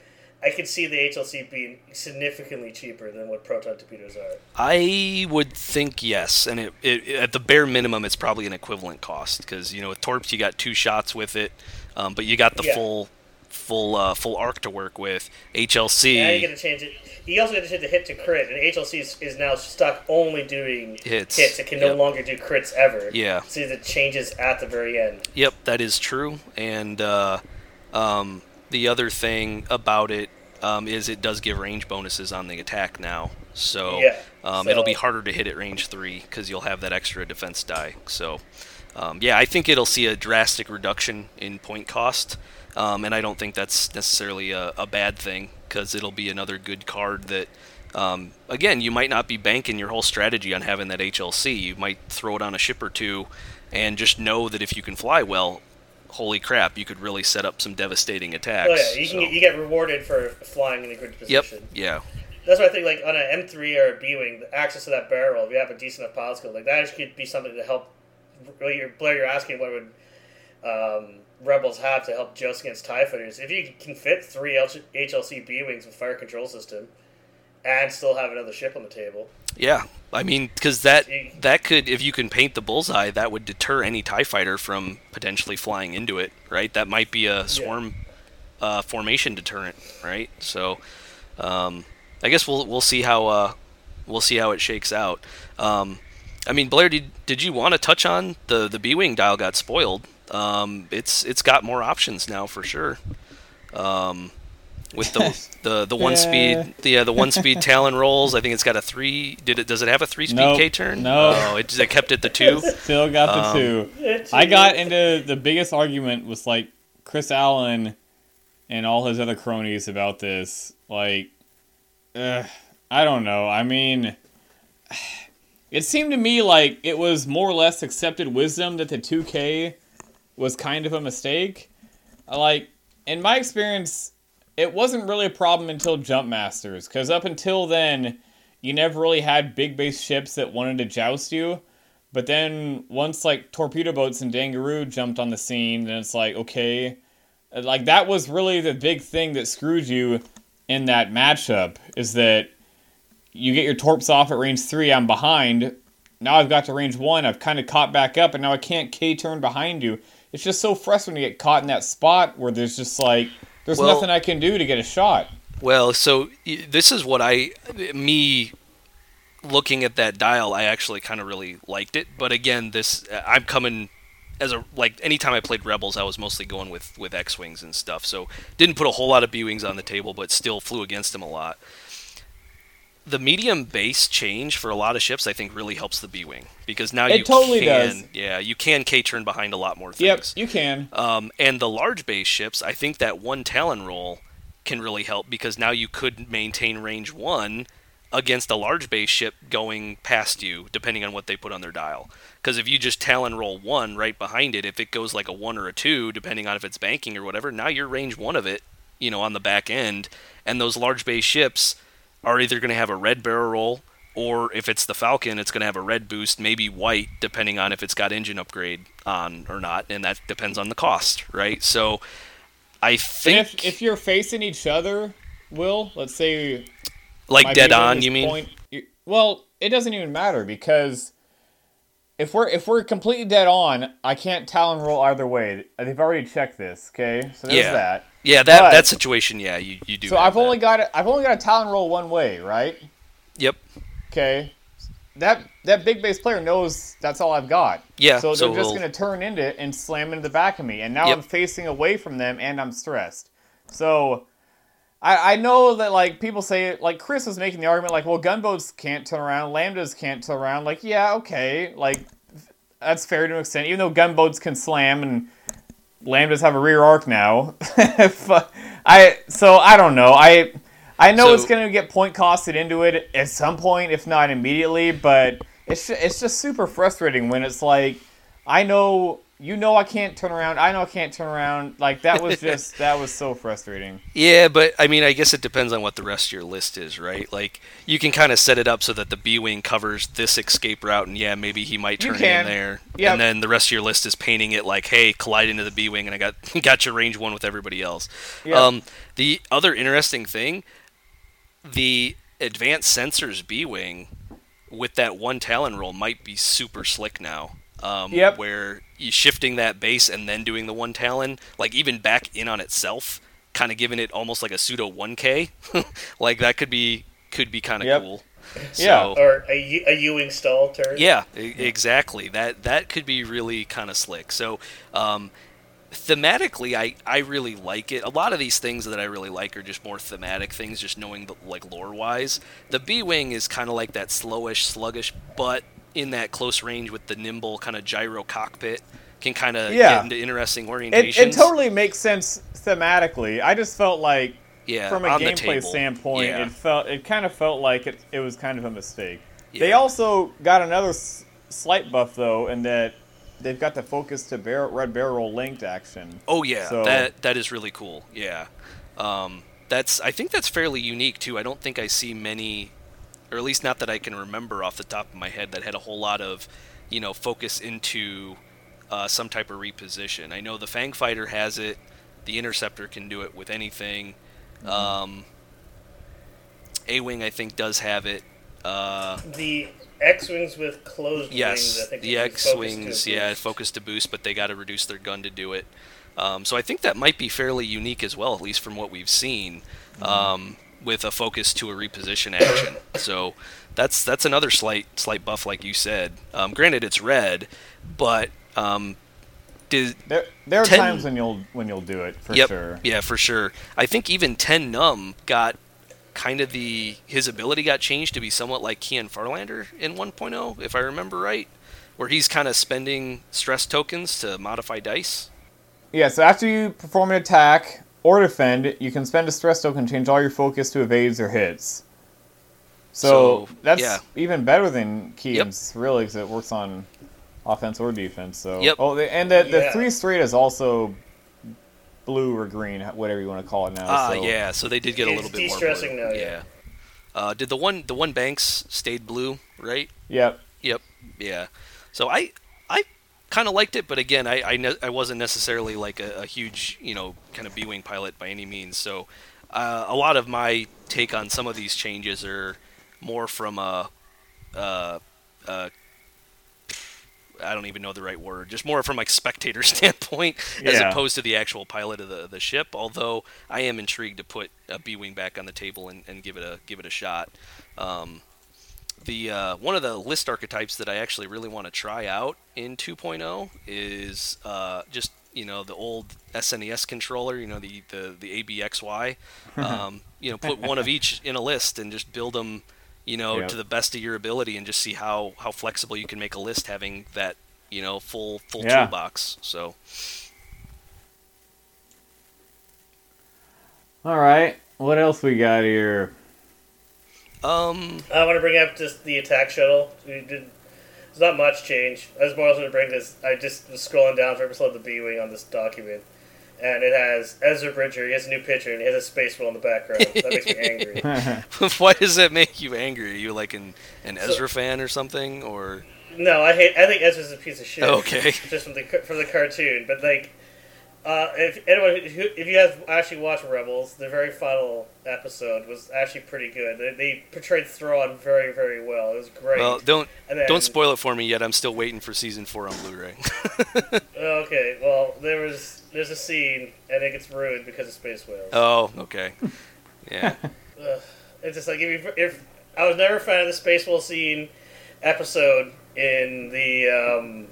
I could see the HLC being significantly cheaper than what proton torpedoes are. I would think yes, and it, it at the bare minimum, it's probably an equivalent cost because you know with torps you got two shots with it, um, but you got the yeah. full full uh, full arc to work with. HLC. Yeah, you got to change it. You also got to change the hit to crit, and HLC is, is now stuck only doing hits. Hits. It can yep. no longer do crits ever. Yeah. So the changes at the very end. Yep, that is true, and. Uh, um, the other thing about it um, is it does give range bonuses on the attack now. So, yeah, um, so. it'll be harder to hit at range three because you'll have that extra defense die. So, um, yeah, I think it'll see a drastic reduction in point cost, um, and I don't think that's necessarily a, a bad thing because it'll be another good card that Um, again, you might not be banking your whole strategy on having that HLC. You might throw it on a ship or two, and just know that if you can fly well, holy crap, you could really set up some devastating attacks. Oh yeah, you So- can get, you get rewarded for flying in a good position. Yep. Yeah. That's why I think like on an M3 or a B wing, the access to that barrel, if you have a decent enough pilot skill, like that actually could be something to help. Really, Blair, you're asking what would um, rebels have to help joust against Tie fighters. If you can fit three HLC B wings with fire control system, and still have another ship on the table, Yeah, I mean, because that that could, if you can paint the bullseye, that would deter any Tie fighter from potentially flying into it, right? That might be a swarm uh, formation deterrent, right? So, um, I guess we'll we'll see how uh, we'll see how it shakes out. Um, I mean, Blair, did did you want to touch on the the B wing dial got spoiled? Um, it's it's got more options now for sure. Um, with the the the one Yeah. speed the uh, the one speed Talon rolls, I think it's got a three. Did it? Does it have a three speed Nope. K turn? No. Oh, it, it kept it the two. Still got the Um, two. I got into the biggest argument with like Chris Allen and all his other cronies about this. Like, uh, I don't know. I mean, it seemed to me like it was more or less accepted wisdom that the 2K was kind of a mistake. Like, in my experience, it wasn't really a problem until Jump Masters, because up until then, you never really had big base ships that wanted to joust you. But then once like torpedo boats and Dengaroo jumped on the scene, then it's like okay, like that was really the big thing that screwed you in that matchup is that you get your torps off at range three, I'm behind. Now I've got to range one, I've kind of caught back up, and now I can't K turn behind you. It's just so frustrating to get caught in that spot where there's just like there's Well- nothing I can do to get a shot. Well, so this is what I, me, looking at that dial, I actually kind of really liked it. But again, this uh, I'm coming as a like anytime I played Rebels, I was mostly going with with X wings and stuff. So didn't put a whole lot of B wings on the table, but still flew against them a lot. The medium base change for a lot of ships, I think, really helps the B wing because now It you totally can, does. yeah, you can K turn behind a lot more things. Yep, you can. Um, and the large base ships, I think that one Talon roll can really help because now you could maintain range one against a large base ship going past you, depending on what they put on their dial. Because if you just Talon roll one right behind it, if it goes like a one or a two, depending on if it's banking or whatever, now you're range one of it, you know, on the back end. And those large base ships are either going to have a red barrel roll or if it's the Falcon, it's going to have a red boost, maybe white, depending on if it's got engine upgrade on or not, and that depends on the cost, right? So, I And think if, if you're facing each other, Will, let's say like dead on, you mean? point- you- well, it doesn't even matter because if we're if we're completely dead on, I can't Talon roll either way. They've already checked this. Okay, so there's Yeah. that. Yeah, that But- that situation, yeah, you, you do. So I've only got it. I've only got a Talon roll one way, right? Yep. Okay. That that big base player knows that's all I've got. Yeah, So they're so just we'll- gonna turn into it and slam into the back of me, and now Yep. I'm facing away from them, and I'm stressed. So. I, I know that like people say like Chris was making the argument like well gunboats can't turn around lambdas can't turn around like yeah okay like that's fair to an extent even though gunboats can slam and lambdas have a rear arc now. I so I don't know. I I know So- it's gonna get point costed into it at some point if not immediately but it's it's just super frustrating when it's like I know you know I can't turn around I know I can't turn around like that was just that was so frustrating. Yeah, but I mean, I guess it depends on what the rest of your list is, right? Like you can kind of set it up so that the B wing covers this escape route, and yeah, maybe he might turn in there, Yep. and then the rest of your list is painting it like, hey, collide into the B wing, and I got got your range one with everybody else. Yep. Um, the other interesting thing, the advanced sensors B wing with that one Talon roll might be super slick now. Um, Yep. Where shifting that base and then doing the one Talon, like even back in on itself, kind of giving it almost like a pseudo 1K. like that could be could be kind of Yep. cool. Yeah. So, or a, U- a Ewing stall turn. yeah, e- exactly. That that could be really kind of slick. So, um, thematically, I I really like it. A lot of these things that I really like are just more thematic things, just knowing the, like lore wise. The B wing is kind of like that slowish, sluggish, but in that close range with the nimble kind of gyro cockpit, can kind of Yeah. get into interesting It, orientations. it totally makes sense thematically. I just felt like Yeah, from a gameplay standpoint, Yeah. it felt it kind of felt like it, it was kind of a mistake. They also got another s- slight buff though, in that they've got the focus to bar- red barrel linked action. Oh yeah, So- that that is really cool. Yeah, um, that's I think that's fairly unique too. I don't think I see many, or at least not that I can remember off the top of my head that had a whole lot of, you know, focus into uh, some type of reposition. I know the Fang Fighter has it. The Interceptor can do it with anything. Mm-hmm. Um, A Wing I think does have it. Uh, The X wings with closed wings. Yes, the X wings, yeah, focus to boost, but they got to reduce their gun to do it. Um, so I think that might be fairly unique as well, at least from what we've seen, um, with a focus to a reposition action. so that's that's another slight slight buff, like you said. Um, granted, it's red, but um, did There, there are Ten- times when you'll when you'll do it for yep, sure. yeah, for sure. I think even Ten Numb got kind of the his ability got changed to be somewhat like Keyan Farlander in 1.0, if I remember right, where he's kind of spending stress tokens to modify dice. Yeah, so after you perform an attack or defend, you can spend a stress token to change all your focus to evades or hits. So, So, that's yeah. even better than Keyan's, really, because it works on offense or defense. So, Yep. oh, and the, the Yeah. three straight is also blue or green, whatever you want to call it now. Ah, so. yeah. So they did get a little bit more. de-stressing blue. now, yeah. Uh, did the one the one Banks stayed blue, right? Yep. Yep. Yeah. So I I kind of liked it, but again, I I, ne- I wasn't necessarily like a, a huge you know kind of B wing pilot by any means. So uh, a lot of my take on some of these changes are more from a. Uh, uh, I don't even know the right word. Just more from like spectator standpoint, as opposed to the actual pilot of the, the ship. Although I am intrigued to put a B wing back on the table and, and give it a give it a shot. Um, the uh, one of the list archetypes that I actually really want to try out in 2.0 is uh, just you know the old SNES controller, you know the the, the ABXY. Um, you know, put one of each in a list and just build them, you know, Yep. to the best of your ability, and just see how how flexible you can make a list having that you know full full Yeah. toolbox. So All right. What else we got here? Um, I want to bring up just the attack shuttle. We did. There's not much change. I was more also to bring this. I just was scrolling down for episode of the B wing on this document, and it has Ezra Bridger. He has a new picture, and he has a space whale in the background. that makes me angry. why does that make you angry? Are you like an an Ezra fan or something, or No, I hate. I think Ezra's a piece of shit. Okay. Just from the from the cartoon, but like, uh, if anyone, who, if you have actually watched Rebels, the very final episode was actually pretty good. They, they portrayed Thrawn very, very well. It was great. well, don't And then- don't spoil it for me yet. I'm still waiting for season four on Blu-ray. Okay, well, there was there's a scene, and it gets ruined because of space whales. oh, okay, yeah. Ugh. It's just like if, you, if I was never a fan of the space whale scene episode in the um,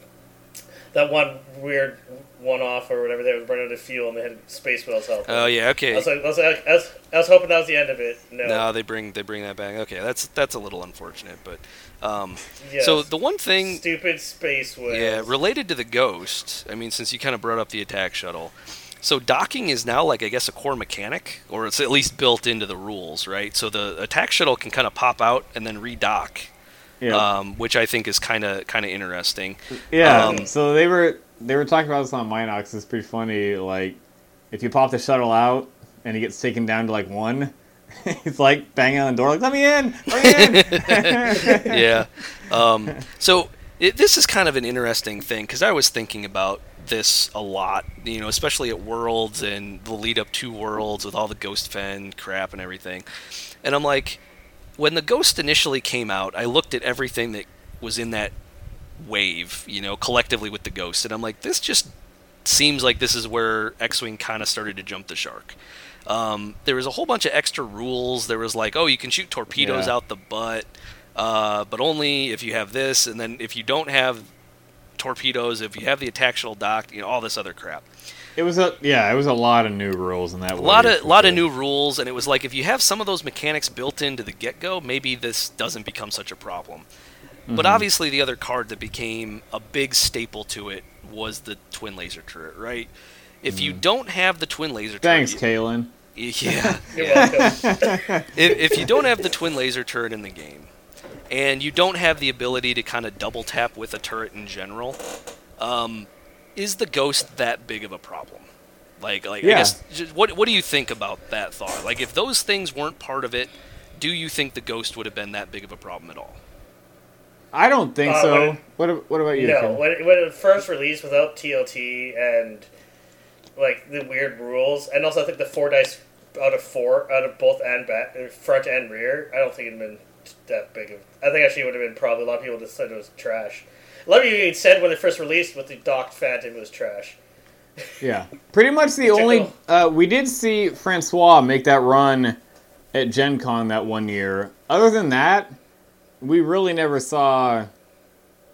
that one weird one off or whatever. They were running out of fuel and they had space whales help. Oh yeah, I okay. was like, I was, like, I was, I was hoping that was the end of it. No. No, they bring they bring that back. Okay, that's that's a little unfortunate, but um, Yes. so the one thing, stupid space whales. yeah, related to the ghost. I mean, since you kind of brought up the attack shuttle, so docking is now like I guess a core mechanic, or it's at least built into the rules, right? So the attack shuttle can kind of pop out and then redock, Yeah. um, which I think is kind of kind of interesting. Yeah, Um, so they were they were talking about this on Minox. It's pretty funny. Like, if you pop the shuttle out and he gets taken down to like one, he's like banging on the door, like "Let me in, let me in." yeah. Um, so it, this is kind of an interesting thing because I was thinking about this a lot, you know, especially at Worlds and the lead up to Worlds with all the Ghost Fenn crap and everything. And I'm like, when the Ghost initially came out, I looked at everything that was in that wave, you know, collectively with the Ghost, and I'm like, this just seems like this is where X-wing kind of started to jump the shark. Um, there was a whole bunch of extra rules. There was like, oh, you can shoot torpedoes Yeah. out the butt, uh, but only if you have this, and then if you don't have torpedoes, if you have the attack shuttle docked, you know, all this other crap. it was a yeah, it was a lot of new rules in that. Was A lot of lot of new rules, and it was like if you have some of those mechanics built into the get go, maybe this doesn't become such a problem. But Mm-hmm. obviously, the other card that became a big staple to it was the twin laser turret, right? If you don't have the twin laser Mm-hmm. Thanks, turret, Calen. Yeah. Yeah. if, if you don't have the twin laser turret in the game, and you don't have the ability to kind of double tap with a turret in general, um, is the ghost that big of a problem? Like, like I guess, just, what what do you think about that thought? Like, if those things weren't part of it, do you think the ghost would have been that big of a problem at all? I don't think Uh, so. when- What What about you? no, when it, when it first released without TLT and like the weird rules, and also I think the four dice out of four out of both and back, front and rear, I don't think it'd been that big of. I think actually it would have been probably a lot of people just said it was trash. A lot of you even said when it first released with the docked Phantom it was trash. Yeah, pretty much the only uh, we did see Francois make that run at Gen Con that one year. Other than that, we really never saw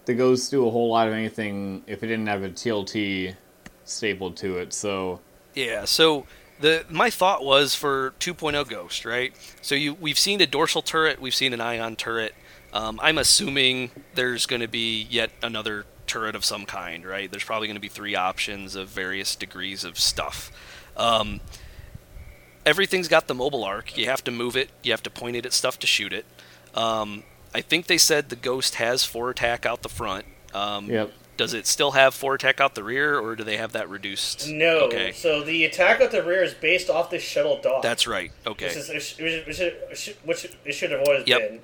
the Ghost do a whole lot of anything if it didn't have a TLT stapled to it. So Yeah. So the my thought was for 2.0 Ghost, right? So you we've seen a dorsal turret, we've seen an ion turret. Um, I'm assuming there's going to be yet another turret of some kind, right? There's probably going to be three options of various degrees of stuff. Um, everything's got the mobile arc. You have to move it. You have to point it at stuff to shoot it. Um, I think they said the Ghost has four attack out the front. Um, Yep. Does it still have four attack out the rear, or do they have that reduced? No, Okay. so the attack out the rear is based off the shuttle dock. That's right. Okay. Which, is, which, which, which, which it should have always Yep. been,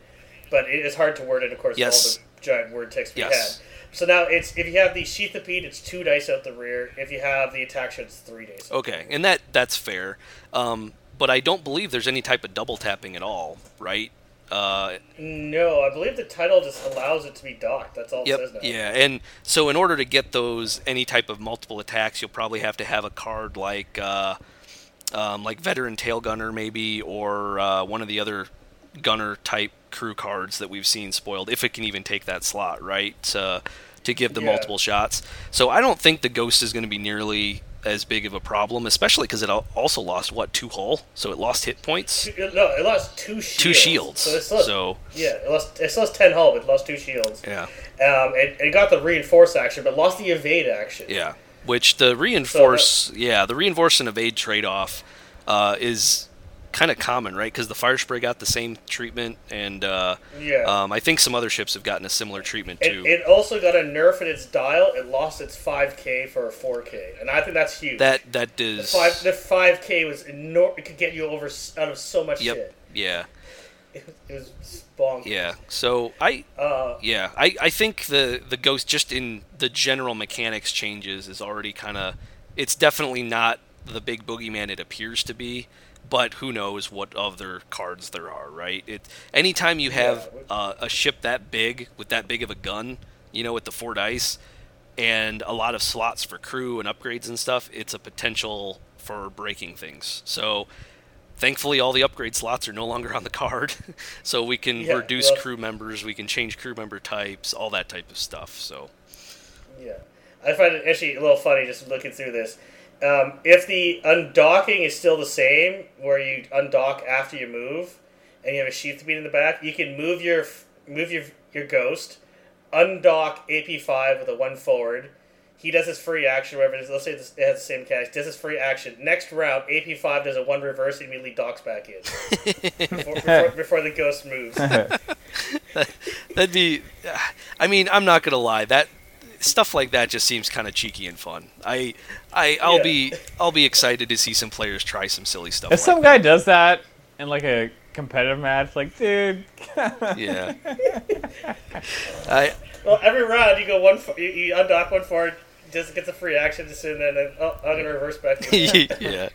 but it is hard to word it, of course, Yes. with all the giant word text we Yes. had. So now it's if you have the Sheathipede, it's two dice out the rear. If you have the attack shot, it's three dice. Okay, and that that's fair. Um, but I don't believe there's any type of double tapping at all, right? Uh, No, I believe the title just allows it to be docked. That's all yep. it says now. Yeah, and so in order to get those any type of multiple attacks, you'll probably have to have a card like uh, um, like veteran tail gunner maybe, or uh, one of the other gunner type crew cards that we've seen spoiled, if it can even take that slot, right? To, to give the Yeah. multiple shots. So I don't think the ghost is going to be nearly as big of a problem, especially because it also lost what two hull, so it lost hit points, Two- No, it lost two shields. two shields. So, still, So yeah, it lost it lost ten hull, but it lost two shields. yeah, Um, it, it got the reinforce action, but lost the evade action. yeah. Which the reinforce, yeah, the reinforce and evade trade off uh, is kind of common, right? Because the fire spray got the same treatment, and uh, Yeah. um, I think some other ships have gotten a similar treatment too. It, it also got a nerf in its dial. It lost its 5k for a 4k, and I think that's huge. that that the five the 5k was enormous. It could get you over out of so much yep, shit. yeah, It, was- it was bonk. yeah. So I Uh, Yeah, I, I think the the ghost just in the general mechanics changes is already kind of it's definitely not the big boogeyman it appears to be, but who knows what other cards there are, right? It anytime you have uh, a ship that big with that big of a gun, you know, with the four dice and a lot of slots for crew and upgrades and stuff, it's a potential for breaking things. So thankfully all the upgrade slots are no longer on the card so we can Yeah, reduce well- crew members we can change crew member types all that type of stuff so yeah. I find it actually a little funny just looking through this. Um, if the undocking is still the same, where you undock after you move, and you have a Sheathipede in the back, you can move your move your your ghost, undock AP five with a one forward. He does his free action, whatever it is. Let's say it has the same cast. Does his free action. Next round, AP five does a one reverse, and immediately docks back in before, before, before the ghost moves. that'd be i mean i'm not gonna lie that stuff like that just seems kind of cheeky and fun. I i i'll Yeah. be i'll be excited to see some players try some silly stuff if like some guy does that in like a competitive match, like dude, yeah. I Well, every round you go one, you, you undock one forward, just gets a free action, just and then oh, I'm gonna reverse back. Yeah,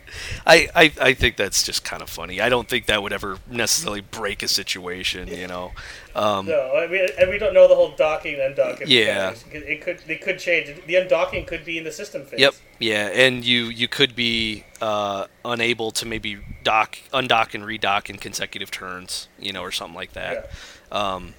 I, I I think that's just kind of funny. I don't think that would ever necessarily break a situation, you know. Um, no, I mean, and we don't know the whole docking and undocking. Yeah. it could they could change. The undocking could be in the system phase. Yep. Yeah, and you you could be uh, unable to maybe dock, undock, and redock in consecutive turns, you know, or something like that. Yeah. Um,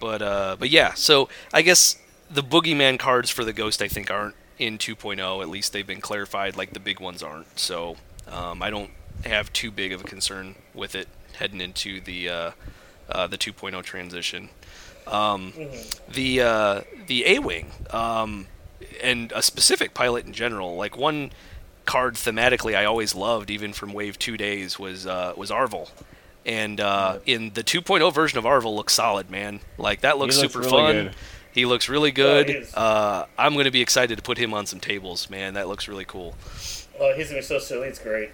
but uh, but yeah, so I guess the boogeyman cards for the ghost I think aren't in 2.0. At least they've been clarified, like the big ones aren't. So um, I don't have too big of a concern with it heading into the uh, uh, the 2.0 transition. Um, the uh, the A wing um, and a specific pilot in general, like one card thematically I always loved, even from Wave Two days, was uh, was Arvel. And uh, in the 2.0 version of Arvel looks solid, man. Like that looks, looks super really fun. good. He looks really good. is. uh, I'm going to be excited to put him on some tables, man. That looks really cool. Oh, he's gonna be so silly. It's great.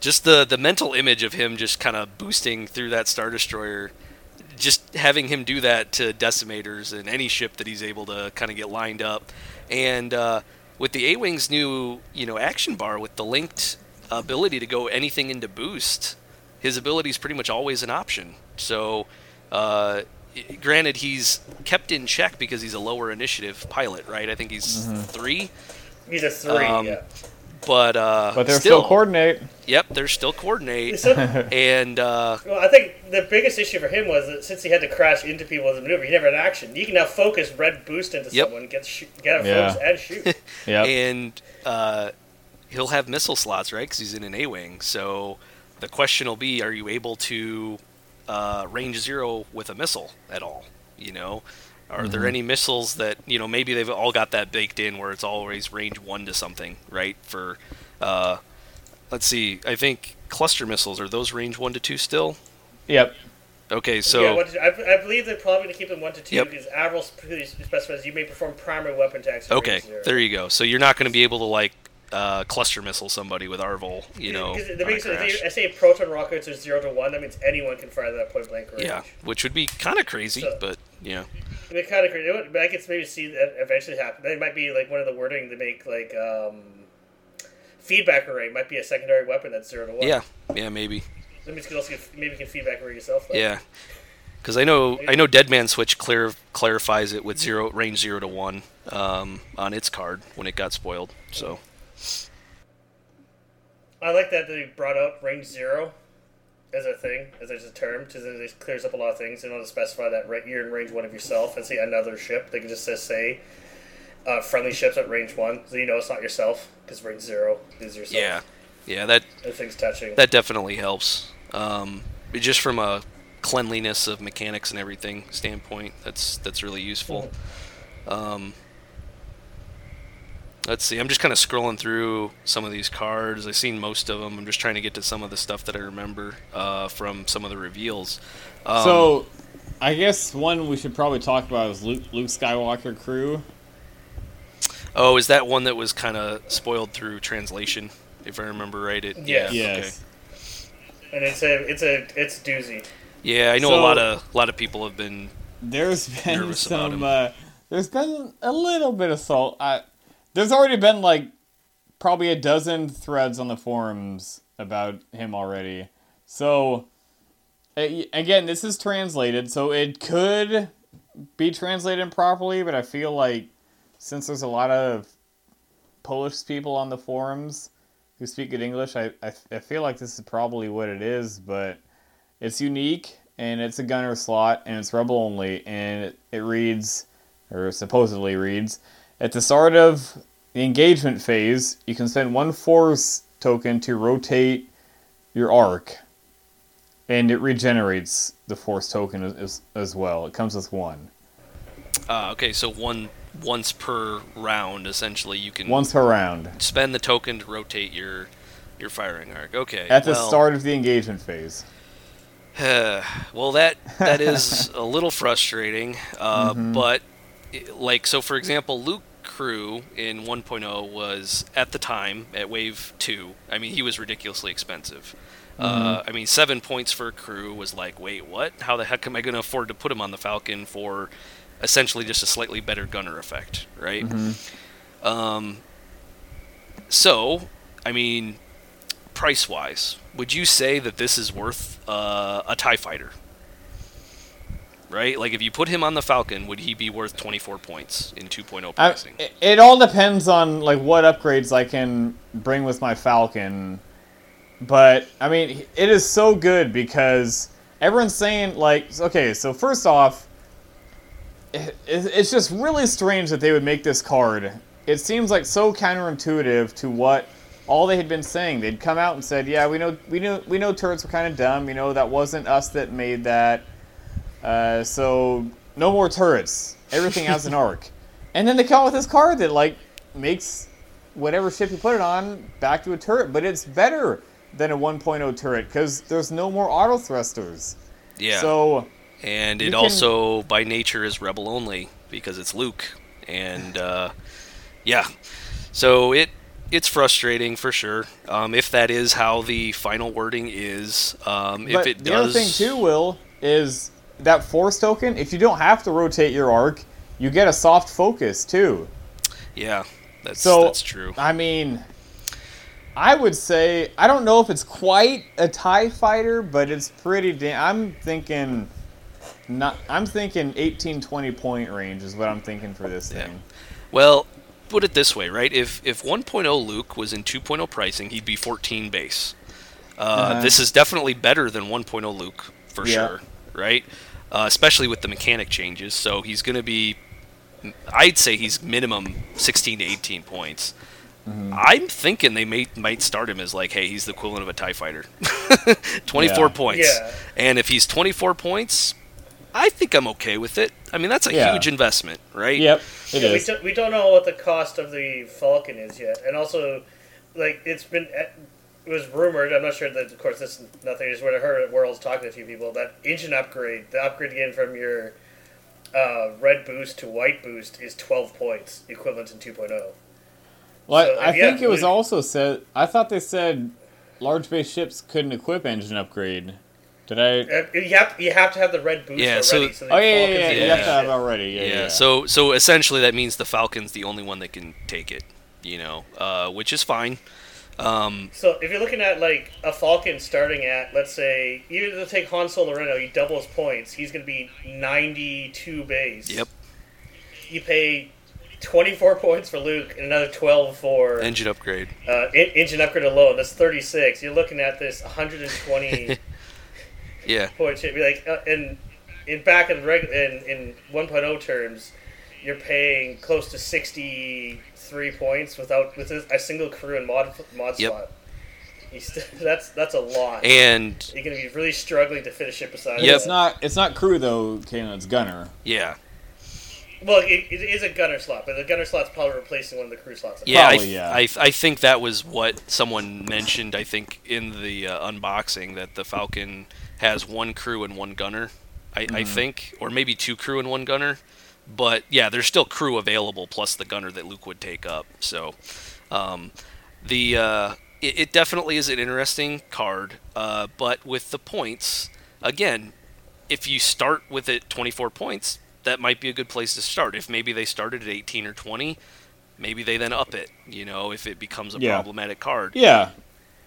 Just the the mental image of him just kind of boosting through that star destroyer, just having him do that to decimators and any ship that he's able to kind of get lined up, and uh, with the A wing's new you know action bar with the linked ability to go anything into boost, his ability is pretty much always an option. So. Uh, Granted, he's kept in check because he's a lower initiative pilot, right? I think he's three, He's a three. Um, yeah. but uh, But they're still, coordinate. Yep, they're still coordinate, So, and uh, well, I think the biggest issue for him was that since he had to crash into people as a maneuver, he never had action. You can now focus red boost into Yep. someone, get sh- get a Yeah. focus and shoot. Yep. and uh, he'll have missile slots, right? Because he's in an A-wing. So the question will be: Are you able to uh, range zero with a missile at all? You know, are there any missiles that you know maybe they've all got that baked in where it's always range one to something, right? For uh, let's see, I think cluster missiles are those range one to two still? Yep. Okay, so yeah, to. I, I believe they're probably going to keep them one to two Yep. because Admiral specifies you may perform primary weapon attacks. okay, range zero. there you go. So you're not going to be able to like uh, cluster missile somebody with Arvel, you know, the biggest, crash. I say proton rockets are zero to one. That means anyone can fire that point blank range. Yeah, which would be kind of crazy, So- but yeah, It'd be kind of crazy. It would- I could maybe see that eventually happen. That might be like one of the wording to make like um, feedback array might be a secondary weapon that's zero to one. yeah, yeah, maybe, That means you can also get, maybe you can feedback array yourself. Though. yeah, because I know I know Deadman Switch clear clarifies it with zero range zero to one um, on its card when it got spoiled. So I like that they brought out range zero as a thing, as a term, because it clears up a lot of things. They don't have to specify that you're in range one of yourself and see another ship. They can just say, uh, friendly ships at range one, so you know it's not yourself, because range zero is yourself. yeah, yeah, that things touching. that definitely helps. Um, just from a cleanliness of mechanics and everything standpoint, that's that's really useful. Um, let's see. I'm just kind of scrolling through some of these cards. I've seen most of them. I'm just trying to get to some of the stuff that I remember uh, from some of the reveals. Um, so, I guess one we should probably talk about is Luke, Luke Skywalker crew. oh, is that one that was kind of spoiled through translation? If I remember right, it Yes. yeah, Yes. okay. and it's a it's a it's a doozy. Yeah, I know a lot of a lot of people have been There's been Nervous about some. him. Uh, there's been a little bit of salt. I, there's already been like probably a dozen threads on the forums about him already. So again, this is translated, so it could be translated improperly, but I feel like since there's a lot of Polish people on the forums who speak good English, I, I, I feel like this is probably what it is, but it's unique and it's a gunner slot and it's rebel only and it, it reads or supposedly reads at the start of the engagement phase you can spend one force token to rotate your arc and it regenerates the force token as, as, well it comes with one Uh, okay, so one once per round, essentially, you can once per round spend the token to rotate your your firing arc. Okay. at the well, start of the engagement phase well, that that is a little frustrating, uh, Mm-hmm. but like so, for example, Luke Crew in 1.0 was at the time at Wave Two. I mean, he was ridiculously expensive. Uh, Mm-hmm. I mean, seven points for a crew was like, wait, what? How the heck am I going to afford to put him on the Falcon for essentially just a slightly better gunner effect, right? Mm-hmm. Um, so, I mean, price wise, would you say that this is worth uh, a TIE fighter? Right? Like, if you put him on the Falcon, would he be worth 24 points in 2.0 I, pricing? it, it all depends on like what upgrades I can bring with my Falcon. But I mean, it is so good because everyone's saying like, okay, so first off, it, it's just really strange that they would make this card. It seems like so counterintuitive to what all they had been saying. They'd come out and said, "Yeah, we know, we know, we know turrets were kind of dumb. You know, that wasn't us that made that. Uh, so no more turrets. Everything has an arc." And then they come with this card that like makes whatever ship you put it on back to a turret, but it's better than a 1.0 turret because there's no more auto thrusters. Yeah. So and you it can- also by nature is rebel only because it's Luke, and uh, yeah, so it it's frustrating for sure. Um, if that is how the final wording is, um, if but it does. the other thing too, Will, is that force token. If you don't have to rotate your arc, you get a soft focus too. yeah, that's So that's true. I mean, I would say I don't know if it's quite a Tie Fighter, but it's pretty. Da- I'm thinking. Not, I'm thinking 18, 20 point range is what I'm thinking for this Yeah. thing. Well, put it this way, right? If if 1.0 Luke was in 2.0 pricing, he'd be 14 base. Uh, Uh-huh. This is definitely better than 1.0 Luke for Yeah. sure, right? Uh, especially with the mechanic changes. So he's going to be, I'd say he's minimum 16 to 18 points. Mm-hmm. I'm thinking they may might start him as like, hey, he's the equivalent of a Tie Fighter, 24 Yeah. points. Yeah. And if he's 24 points, I think I'm okay with it. I mean, that's a Yeah. huge investment, right? Yep, it Yeah, we, don't, we don't know what the cost of the Falcon is yet, and also, like it's been it was rumored. I'm not sure that of course this is nothing. Just what I heard at Worlds talking to a few people that engine upgrade, the upgrade again from your uh, red boost to white boost is 12 points, equivalent in 2.0. Well, So, I yeah, think it was also said. I thought they said large base ships couldn't equip engine upgrade. Did I? Uh, You have you have to have the red boost Yeah, already. so- So, Oh yeah, yeah, Falcon's yeah. You have to have already. Yeah, Yeah, yeah. So so essentially that means the Falcon's the only one that can take it, you know, uh, which is fine. Um, So if you're looking at like a Falcon starting at, let's say, even to take Han Solo Reno, you double his points. He's going to be 92 base. yep, You pay 24 points for Luke and another 12 for engine upgrade. uh, en- engine upgrade alone. That's 36. You're looking at this 120 Yeah, point ship. Like uh, in in back in reg- in in 1.0 terms, you're paying close to 63 points without with a, a single crew and mod mod Yep. slot. You st- that's that's a lot. and You're gonna be really struggling to finish it beside. Yep. It's not. It's not crew though, Calen. It's gunner. yeah, Well, it, it is a gunner slot, but the gunner slot's probably replacing one of the crew slots. yeah. I, th- yeah. I I think that was what someone mentioned. I think in the uh, unboxing that the Falcon has one crew and one gunner. I, I think, or maybe two crew and one gunner. But yeah, there's still crew available plus the gunner that Luke would take up. So um, the uh, it, it definitely is an interesting card. Uh, but with the points, again, if you start with it 24 points, that might be a good place to start. If maybe they started at 18 or 20, maybe they then up it. You know, if it becomes a Yeah. problematic card. Yeah,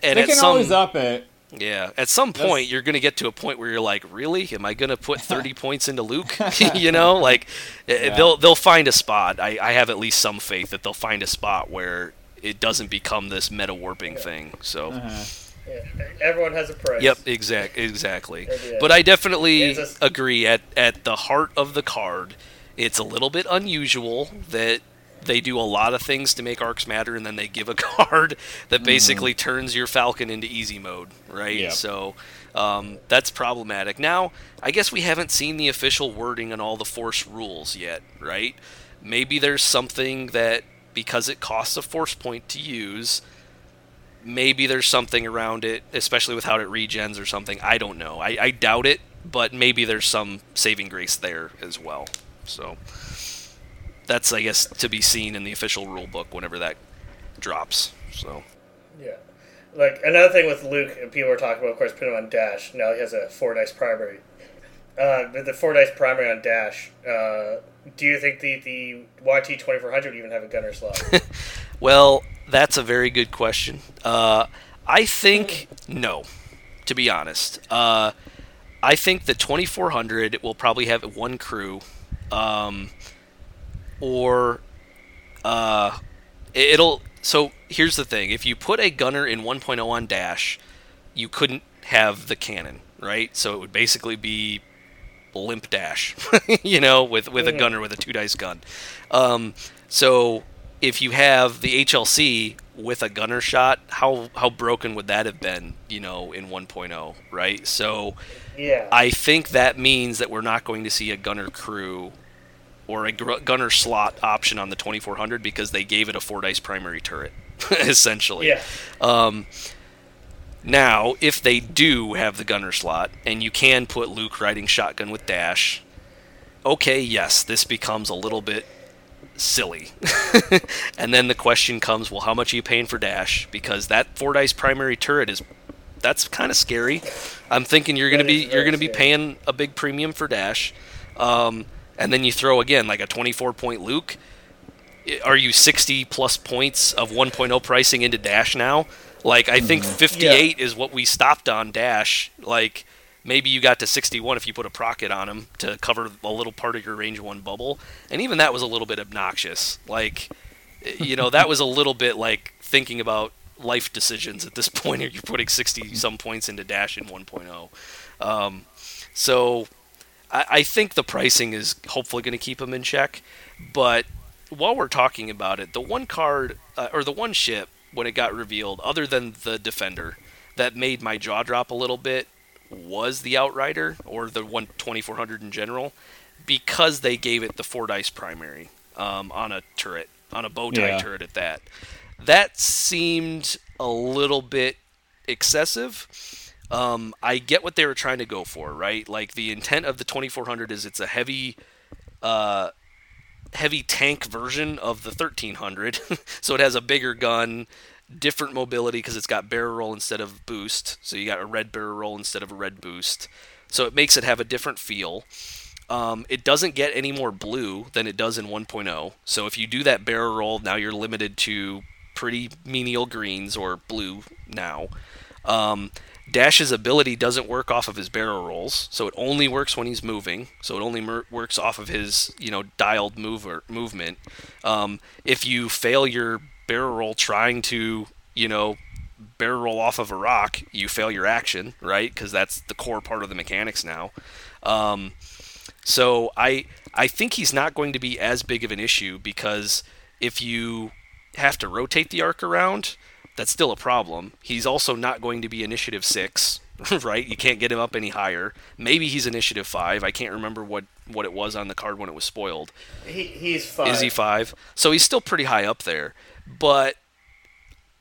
And they can some always up it. Yeah, at some That's- point you're going to get to a point where you're like, really? Am I going to put 30 points into Luke? you know, like eh, Yeah. they'll they'll find a spot. I, I have at least some faith that they'll find a spot where it doesn't become this meta warping thing. So. Uh-huh. Yeah. Everyone has a price. Yep, exact, exactly. Yeah. But I definitely It's just- agree at at the heart of the card, it's a little bit unusual that they do a lot of things to make arcs matter, and then they give a card that basically turns your Falcon into easy mode, right? Yep. So um, that's problematic. Now, I guess we haven't seen the official wording on all the Force rules yet, right? Maybe there's something that because it costs a Force point to use maybe there's something around it, especially with how it regens or something. I don't know. I, I doubt it, but maybe there's some saving grace there as well. So that's, I guess, to be seen in the official rule book whenever that drops. So Yeah. Like another thing with Luke, and people were talking about, of course, putting him on Dash. Now he has a four dice primary. Uh, the four dice primary on Dash, uh, do you think the the YT twenty four hundred even have a gunner slot? Well, that's a very good question. Uh, I think no, to be honest. Uh, I think the 2400 will probably have one crew, um, or uh, it'll. So here's the thing: if you put a gunner in 1.0 on dash, you couldn't have the cannon, right? So it would basically be limp dash, you know, with with a Mhm. gunner with a two dice gun. Um, so if you have the HLC with a gunner shot, how how broken would that have been, you know, in 1.0, right? So yeah. I think that means that we're not going to see a gunner crew or a gunner slot option on the 2400 because they gave it a four dice primary turret, essentially. Yeah. Um, now, if they do have the gunner slot and you can put Luke riding shotgun with dash, okay, yes, this becomes a little bit silly. and then the question comes, well, how much are you paying for dash? Because that four dice primary turret is that's kind of scary. I'm thinking you're going to be you're going to be paying a big premium for dash. Um, and then you throw again like a 24 point Luke. Are you 60 plus points of 1.0 pricing into dash now? Like I think mm-hmm. 58 yeah. is what we stopped on dash. Like maybe you got to 61 if you put a procket on him to cover a little part of your range one bubble, and even that was a little bit obnoxious. Like you know that was a little bit like thinking about life decisions at this point. Are You're putting 60 some points into dash in 1.0. Um, so I, I think the pricing is hopefully going to keep them in check. But while we're talking about it, the one card uh, or the one ship when it got revealed, other than the defender, that made my jaw drop a little bit was the Outrider or the one 2400 in general, because they gave it the four dice primary um, on a turret, on a bow tie yeah. turret at that. That seemed a little bit excessive. Um, I get what they were trying to go for, right? Like the intent of the 2400 is it's a heavy, uh, heavy tank version of the 1300, so it has a bigger gun, different mobility because it's got barrel roll instead of boost, so you got a red barrel roll instead of a red boost, so it makes it have a different feel. Um, it doesn't get any more blue than it does in 1.0. So if you do that barrel roll, now you're limited to pretty menial greens or blue now. Um, Dash's ability doesn't work off of his barrel rolls, so it only works when he's moving. So it only mer- works off of his, you know, dialed mover movement. Um, if you fail your barrel roll trying to, you know, barrel roll off of a rock, you fail your action, right? Because that's the core part of the mechanics now. Um, so I I think he's not going to be as big of an issue because if you have to rotate the arc around, that's still a problem. He's also not going to be initiative six, right? You can't get him up any higher. Maybe he's initiative five. I can't remember what, what it was on the card when it was spoiled. He, he's five. Is he five? So he's still pretty high up there. But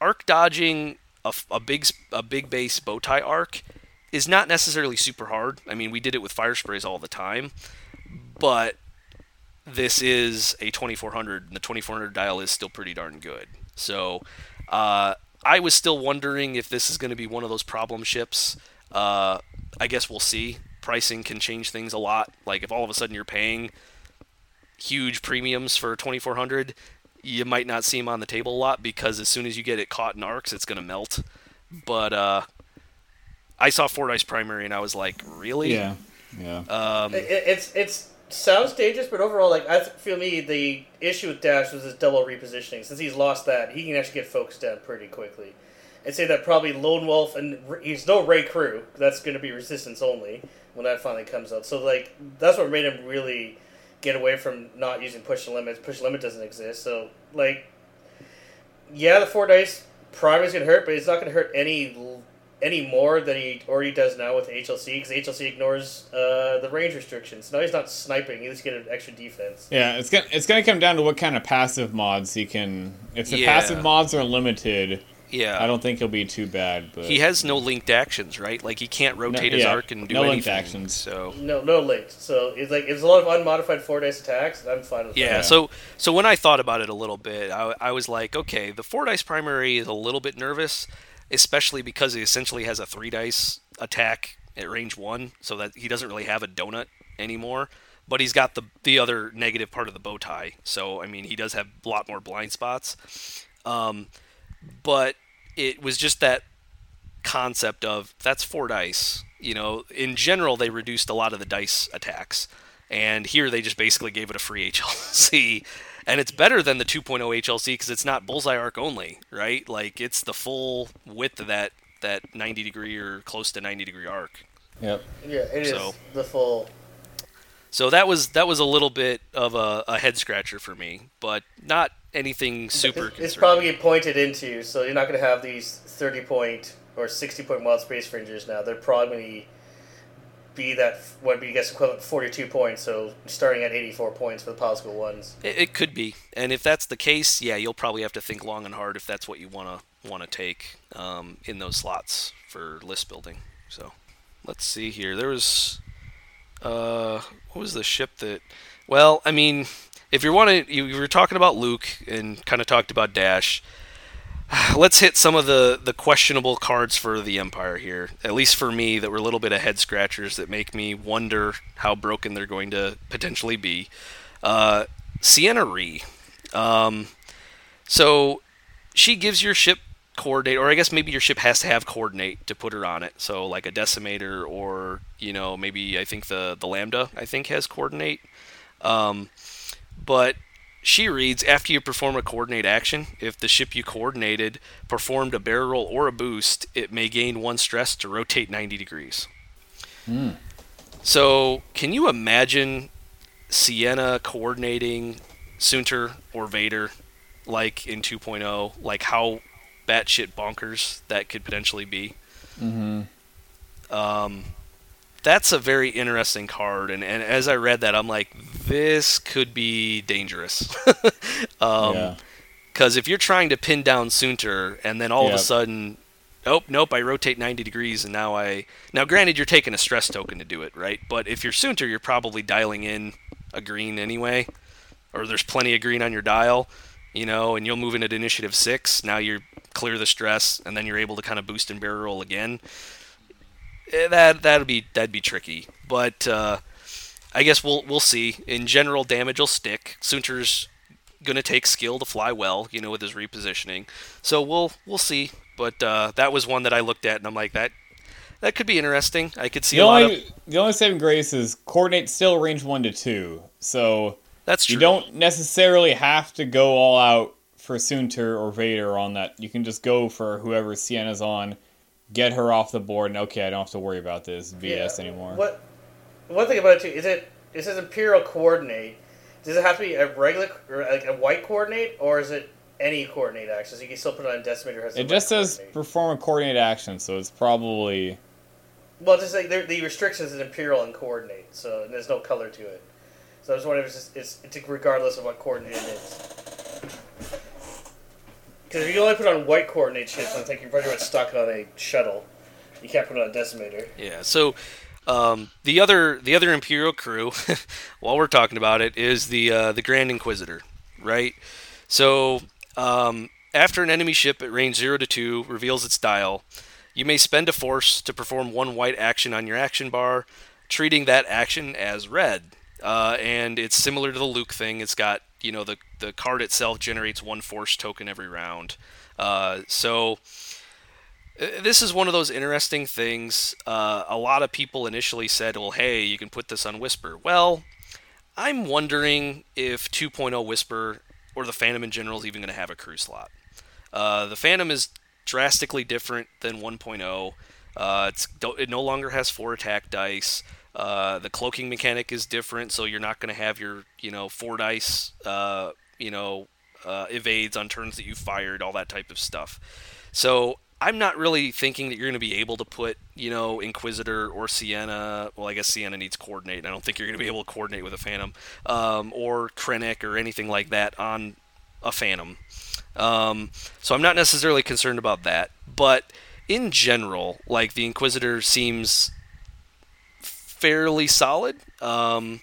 arc dodging a, a big a big base bow tie arc is not necessarily super hard. I mean, we did it with fire sprays all the time, but this is a 2400, and the 2400 dial is still pretty darn good. So uh, I was still wondering if this is going to be one of those problem ships. Uh, I guess we'll see. Pricing can change things a lot. Like if all of a sudden you're paying huge premiums for 2400, you might not see them on the table a lot because as soon as you get it caught in arcs, it's going to melt. But uh, I saw four dice primary and I was like, really? Yeah, yeah. Um, it, it's it's sounds dangerous, but overall, like I feel me, the issue with Dash was his double repositioning. Since he's lost that, he can actually get focused down pretty quickly. I'd say that probably Lone Wolf and he's no Ray Crew. That's going to be resistance only when that finally comes out. So like that's what made him really get away from not using push limits. Push limit doesn't exist. So like, yeah, the four dice prime is going to hurt, but it's not going to hurt any any more than he already does now with HLC because HLC ignores uh, the range restrictions. Now he's not sniping; he's getting an extra defense. Yeah, it's gonna it's gonna come down to what kind of passive mods he can. If the yeah. passive mods are limited, yeah, I don't think he'll be too bad. But he has no linked actions, right? Like he can't rotate no, his arc and do no anything. linked actions. So no, no linked. So it's like it's a lot of unmodified four dice attacks. I'm fine with yeah, that. Yeah. So so when I thought about it a little bit, I, I was like, okay, the four dice primary is a little bit nervous especially because he essentially has a three dice attack at range one, so that he doesn't really have a donut anymore. But he's got the the other negative part of the bow tie, so I mean he does have a lot more blind spots. Um, but it was just that concept of that's four dice. You know, in general they reduced a lot of the dice attacks, and here they just basically gave it a free HLC and it's better than the 2.0 HLC because it's not bullseye arc only, right? Like it's the full width of that that 90 degree or close to 90 degree arc. Yep. Yeah, it so, is the full. So that was that was a little bit of a, a head scratcher for me, but not anything super. It's, it's probably pointed into, so you're not going to have these 30 point or 60 point wild space fringers now. They're probably be that would be guess equivalent 42 points. So starting at 84 points for the possible ones. It, it could be, and if that's the case, yeah, you'll probably have to think long and hard if that's what you want to want to take um, in those slots for list building. So let's see here. There was uh, what was the ship that? Well, I mean, if you want to, you were talking about Luke and kind of talked about Dash. Let's hit some of the, the questionable cards for the Empire here. At least for me, that were a little bit of head scratchers that make me wonder how broken they're going to potentially be. Uh, Ciena Ree. Um, so she gives your ship coordinate, or I guess maybe your ship has to have coordinate to put her on it. So like a decimator, or you know maybe I think the the lambda I think has coordinate. Um, but she reads after you perform a coordinate action, if the ship you coordinated performed a barrel roll or a boost, it may gain one stress to rotate 90 degrees. Mm. So, can you imagine Ciena coordinating Soontir or Vader like in 2.0? Like how batshit bonkers that could potentially be? Mm-hmm. Um, that's a very interesting card, and, and as I read that, I'm like, this could be dangerous. um, yeah. Because if you're trying to pin down Soontir, and then all of a sudden, oh nope, I rotate 90 degrees, and now I now granted you're taking a stress token to do it, right? But if you're Soontir, you're probably dialing in a green anyway, or there's plenty of green on your dial, you know, and you'll move in at initiative six. Now you're clear the stress, and then you're able to kind of boost and barrel roll again. Eh, That that'd be that'd be tricky, but uh, I guess we'll we'll see. In general, damage will stick. Soontir's gonna take skill to fly well, you know, with his repositioning. So we'll we'll see. But uh, that was one that I looked at, and I'm like that that could be interesting. I could see The a lot only of the only saving grace is coordinate still range one to two, so that's true. you don't necessarily have to go all out for Soontir or Vader on that. You can just go for whoever Ciena's on, get her off the board, and okay, I don't have to worry about this BS Yeah. anymore. What? One thing about it too is it it says Imperial coordinate. Does it have to be a regular or like a white coordinate, or is it any coordinate action? So you can still put it on decimator. Has It just says perform a coordinate action, so it's probably Well, just like the restrictions is imperial and coordinate, so there's no color to it. So I was wondering if it's, just, it's, it's regardless of what coordinate it is. Because if you only put on white coordinate ships, I'm thinking pretty much stuck on a shuttle. You can't put on a decimator. Yeah. So um, the other the other Imperial crew, while we're talking about it, is the uh, the Grand Inquisitor, right? So um, after an enemy ship at range zero to two reveals its dial, you may spend a force to perform one white action on your action bar, treating that action as red. Uh, and it's similar to the Luke thing. It's got you know the the card itself generates one force token every round. Uh, so uh, this is one of those interesting things. Uh, a lot of people initially said, well, hey, you can put this on Whisper. Well, I'm wondering if 2.0 Whisper or the Phantom in general is even going to have a crew slot. Uh, the Phantom is drastically different than 1.0. Uh, it no longer has four attack dice. Uh, the cloaking mechanic is different, so you're not going to have your, you know, four dice, uh, you know, uh, evades on turns that you fired, all that type of stuff. So I'm not really thinking that you're going to be able to put, you know, Inquisitor or Ciena. Well, I guess Ciena needs coordinate. I don't think you're going to be able to coordinate with a Phantom, um, or Krennic or anything like that on a Phantom. Um, so I'm not necessarily concerned about that. But in general, like the Inquisitor seems fairly solid. Um,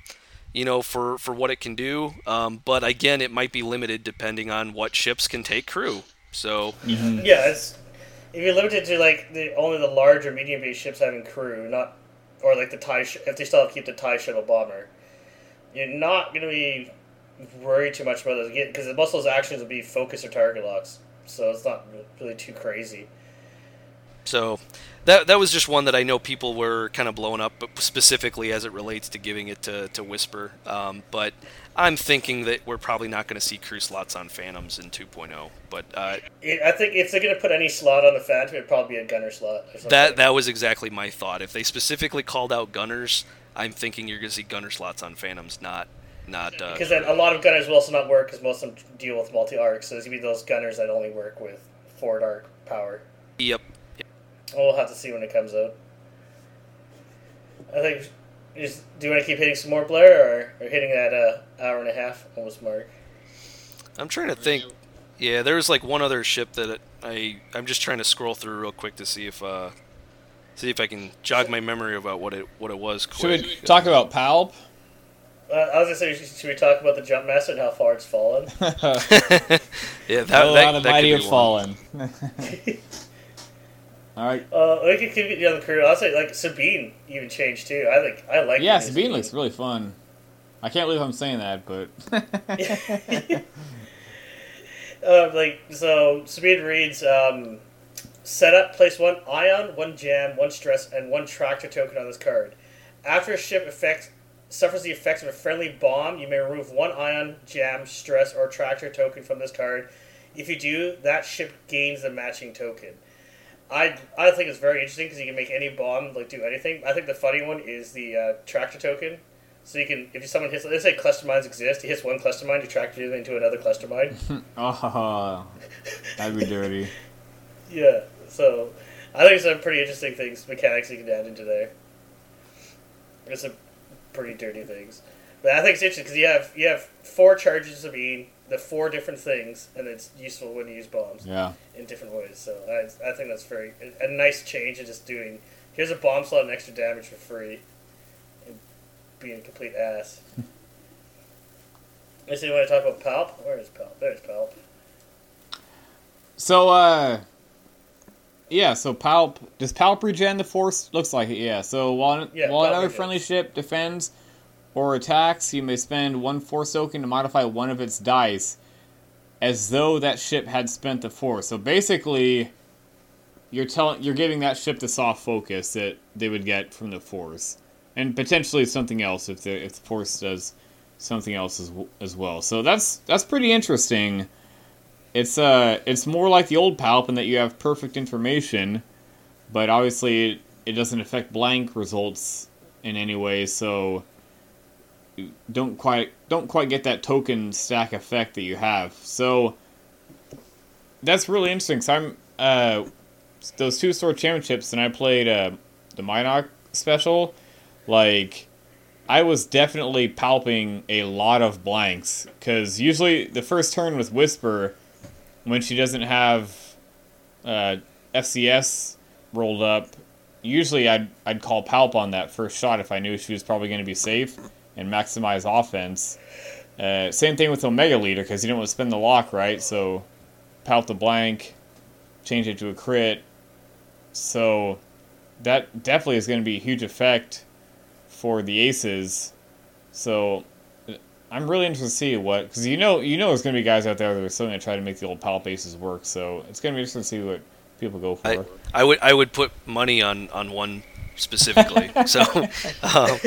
you know, for, for what it can do. Um, but again, it might be limited depending on what ships can take crew. So Yeah, it's if you're limited to like the only the large or medium based ships having crew, not or like the tie sh- if they still keep the tie shuttle bomber, you're not going to be worried too much about those again because most of those actions will be focus or target locks, so it's not really too crazy. So that that was just one that I know people were kind of blowing up, but specifically as it relates to giving it to, to Whisper. Um, but I'm thinking that we're probably not going to see crew slots on Phantoms in 2.0. But uh, It, I think if they're going to put any slot on the Phantom, it'd probably be a gunner slot. That that was exactly my thought. If they specifically called out gunners, I'm thinking you're going to see gunner slots on Phantoms, not not. Uh, because then a lot of gunners will also not work because most of them deal with multi arc. So there's gonna be those gunners that only work with forward arc power. yep. We'll have to see when it comes out. I think is do you want to keep hitting some more Blair or, or hitting that uh, hour and a half almost mark? I'm trying to think. Yeah, there was like one other ship that I I'm just trying to scroll through real quick to see if uh see if I can jog my memory about what it what it was. Should we talk about Palp? Uh, I was gonna say, should we talk about the jump master and how far it's fallen? yeah, that, oh, that, how the that mighty could have be one. fallen. All right. Uh, we could keep it on the career. I'll say like Sabine even changed too. I like I like. Yeah, Sabine looks really fun. I can't believe I'm saying that, but Uh, like so, Sabine reads: um, Set up, place one ion, one jam, one stress, and one tractor token on this card. After a ship effect suffers the effects of a friendly bomb, you may remove one ion, jam, stress, or tractor token from this card. If you do, that ship gains the matching token. I I think it's very interesting because you can make any bomb like do anything. I think the funny one is the uh, tractor token. So you can, if someone hits, let's say cluster mines exist, he hits one cluster mine, you tractor it into another cluster mine. oh, that'd be dirty. Yeah, so I think it's some pretty interesting things, mechanics you can add into there. There's some pretty dirty things, but I think it's interesting because you have you have four charges of being the four different things, and it's useful when you use bombs Yeah. in different ways. So I, I think that's very a, a nice change in just doing. Here's a bomb slot and extra damage for free, and being a complete ass. So you want to talk about Palp? Where is Palp? There's Palp. So, uh, yeah. So Palp does Palp regen the force? Looks like it. Yeah. So while Yeah, while Palp another regens. friendly ship defends or attacks, you may spend one force token to modify one of its dice, as though that ship had spent the force. So basically, you're telling you're giving that ship the soft focus that they would get from the force, and potentially something else if the if the force does something else as, as well. So that's that's pretty interesting. It's uh it's more like the old Palp in that you have perfect information, but obviously it, it doesn't affect blank results in any way. So don't quite don't quite get that token stack effect that you have. So that's really interesting. So I'm uh those two sword championships, and I played uh, the Minoc special. Like I was definitely palping a lot of blanks because usually the first turn with Whisper, when she doesn't have uh, FCS rolled up, usually I'd I'd call palp on that first shot if I knew she was probably going to be safe and maximize offense. Uh, same thing with Omega Leader because you don't want to spend the lock right, so palp the blank, change it to a crit. So that definitely is going to be a huge effect for the aces. So I'm really interested to see what because you know you know there's going to be guys out there that are still going to try to make the old palp aces work. So it's going to be interesting to see what people go for. I, I would I would put money on on one specifically. so, um,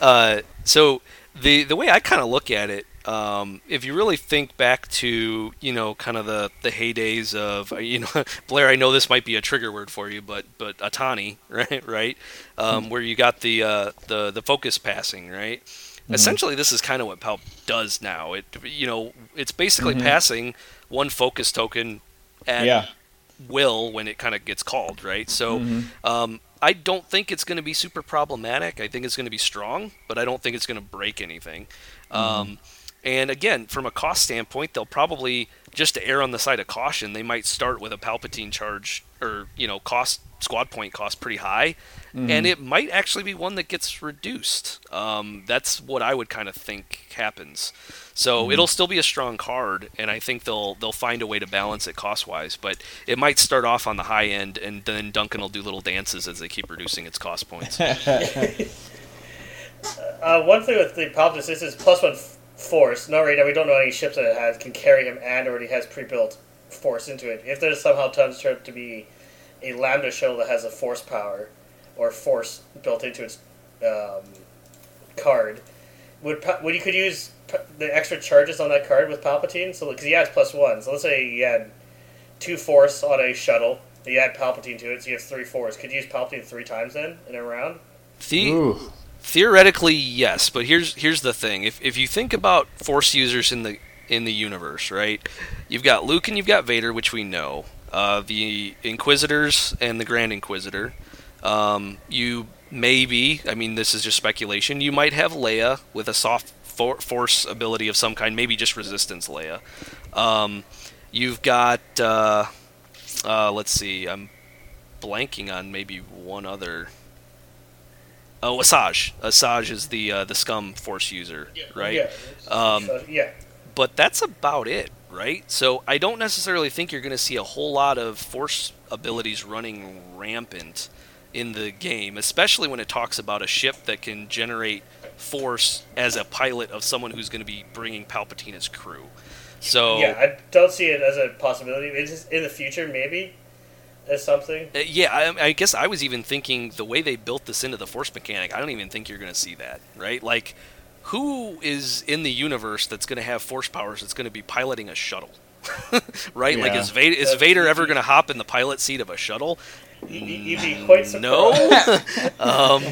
uh, so the the way I kind of look at it, um, if you really think back to you know kind of the the heydays of uh, you know Blair, I know this might be a trigger word for you, but but Attanni, right, right, um, where you got the uh, the the focus passing, right. Essentially, this is kind of what Palp does now. It you know it's basically passing one focus token at yeah, will when it kind of gets called, right? So um, I don't think it's going to be super problematic. I think it's going to be strong, but I don't think it's going to break anything. Um, and again, from a cost standpoint, they'll probably just to err on the side of caution, they might start with a Palpatine charge or you know cost squad point cost pretty high, and it might actually be one that gets reduced. Um, that's what I would kind of think happens. So it'll still be a strong card, and I think they'll they'll find a way to balance it cost wise. But it might start off on the high end, and then Duncan will do little dances as they keep reducing its cost points. Uh, one thing with the Palpatine this is plus one force. No, right now we don't know any ships that it has can carry him and already has pre-built force into it. If there's somehow turns out to be a lambda shuttle that has a force power or force built into its um, card, would Pa- would you could use Pa- the extra charges on that card with Palpatine? So because he adds plus one. So let's say you had two force on a shuttle. and You add Palpatine to it, so you have three force. Could you use Palpatine three times then in a round? The, Ooh. Theoretically, yes, but here's here's the thing: if if you think about Force users in the in the universe, right? You've got Luke and you've got Vader, which we know. Uh, the Inquisitors and the Grand Inquisitor. Um, you maybe, I mean, this is just speculation. You might have Leia with a soft for- force ability of some kind, maybe just resistance Leia. Um, you've got, uh, uh, let's see, I'm blanking on maybe one other. Oh, Asajj. Asajj is the uh, the scum force user, right? Yeah. Um, yeah. But that's about it, right? So I don't necessarily think you're going to see a whole lot of force abilities running rampant in the game, especially when it talks about a ship that can generate force as a pilot of someone who's going to be bringing Palpatine as crew. So Yeah, I don't see it as a possibility. In the future, maybe, as something. Uh, yeah, I, I guess I was even thinking the way they built this into the force mechanic. I don't even think you're going to see that, right? Like, who is in the universe that's going to have force powers that's going to be piloting a shuttle, right? Like, is Vader, is Vader ever going to hop in the pilot seat of a shuttle? You- You'd be quite surprised. No. um,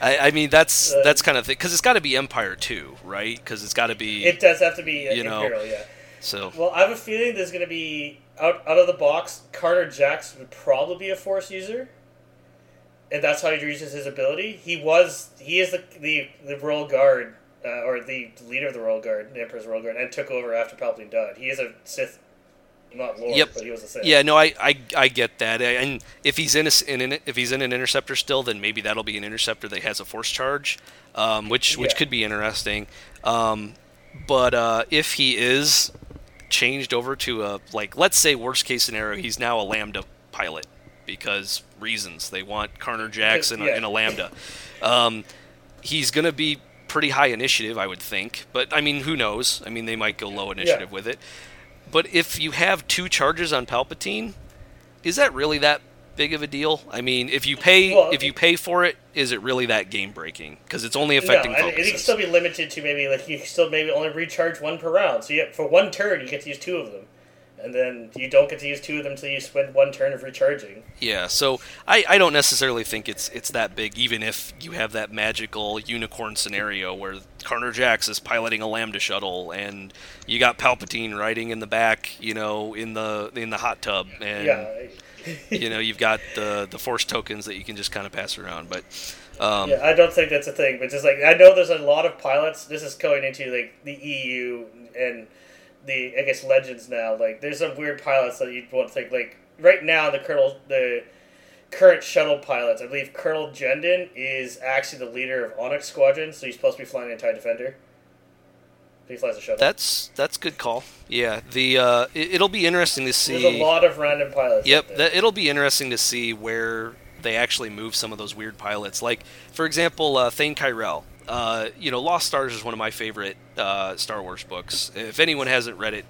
I, I mean, that's Uh, that's kind of thing because it's got to be Empire too, right? Because it's got to be It does have to be uh, You know. Imperial, yeah. so. Well, I have a feeling there's going to be out out of the box. Carter Jackson would probably be a Force user, and that's how he uses his ability. He was he is the the, the Royal Guard uh, or the leader of the Royal Guard, the Emperor's Royal Guard, and took over after Palpatine died. He is a Sith, not Lord, Yep. but he was a Sith. Yeah, no, I, I, I get that, and if he's in, a, in an if he's in an interceptor still, then maybe that'll be an interceptor that has a force charge, um, which which Yeah. could be interesting. Um, but uh, if he is changed over to a like, let's say worst case scenario, he's now a lambda pilot because reasons they want Carter Jackson Yeah. in a lambda. Um, he's gonna be pretty high initiative, I would think, but I mean, who knows? I mean, they might go low initiative with it. But if you have two charges on Palpatine, is that really that big of a deal? I mean, if you pay Well, if you pay for it, is it really that game breaking? Because it's only affecting no, it can still be limited to maybe like you can still maybe only recharge one per round. So yeah, for one turn you get to use two of them, and then you don't get to use two of them until you spend one turn of recharging. Yeah, so I, I don't necessarily think it's it's that big, even if you have that magical unicorn scenario where Carnor Jax is piloting a Lambda shuttle and you got Palpatine riding in the back, you know, in the in the hot tub, and yeah, you know you've got the the Force tokens that you can just kind of pass around. But um, yeah. I don't think that's a thing, but just like I know there's a lot of pilots. This is going into like the EU and the I guess Legends now. Like there's some weird pilots that you'd want to think like right now the Colonel the current shuttle pilots. I believe Colonel Jendon is actually the leader of Onyx Squadron, so he's supposed to be flying an anti defender. He flies a shuttle. that's that's good call. Yeah, the uh, it, it'll be interesting to see. There's a lot of random pilots. Yep, that, it'll be interesting to see where they actually move some of those weird pilots. Like, for example, uh, Thane Kyrell. Uh, you know, Lost Stars is one of my favorite uh, Star Wars books. If anyone hasn't read it,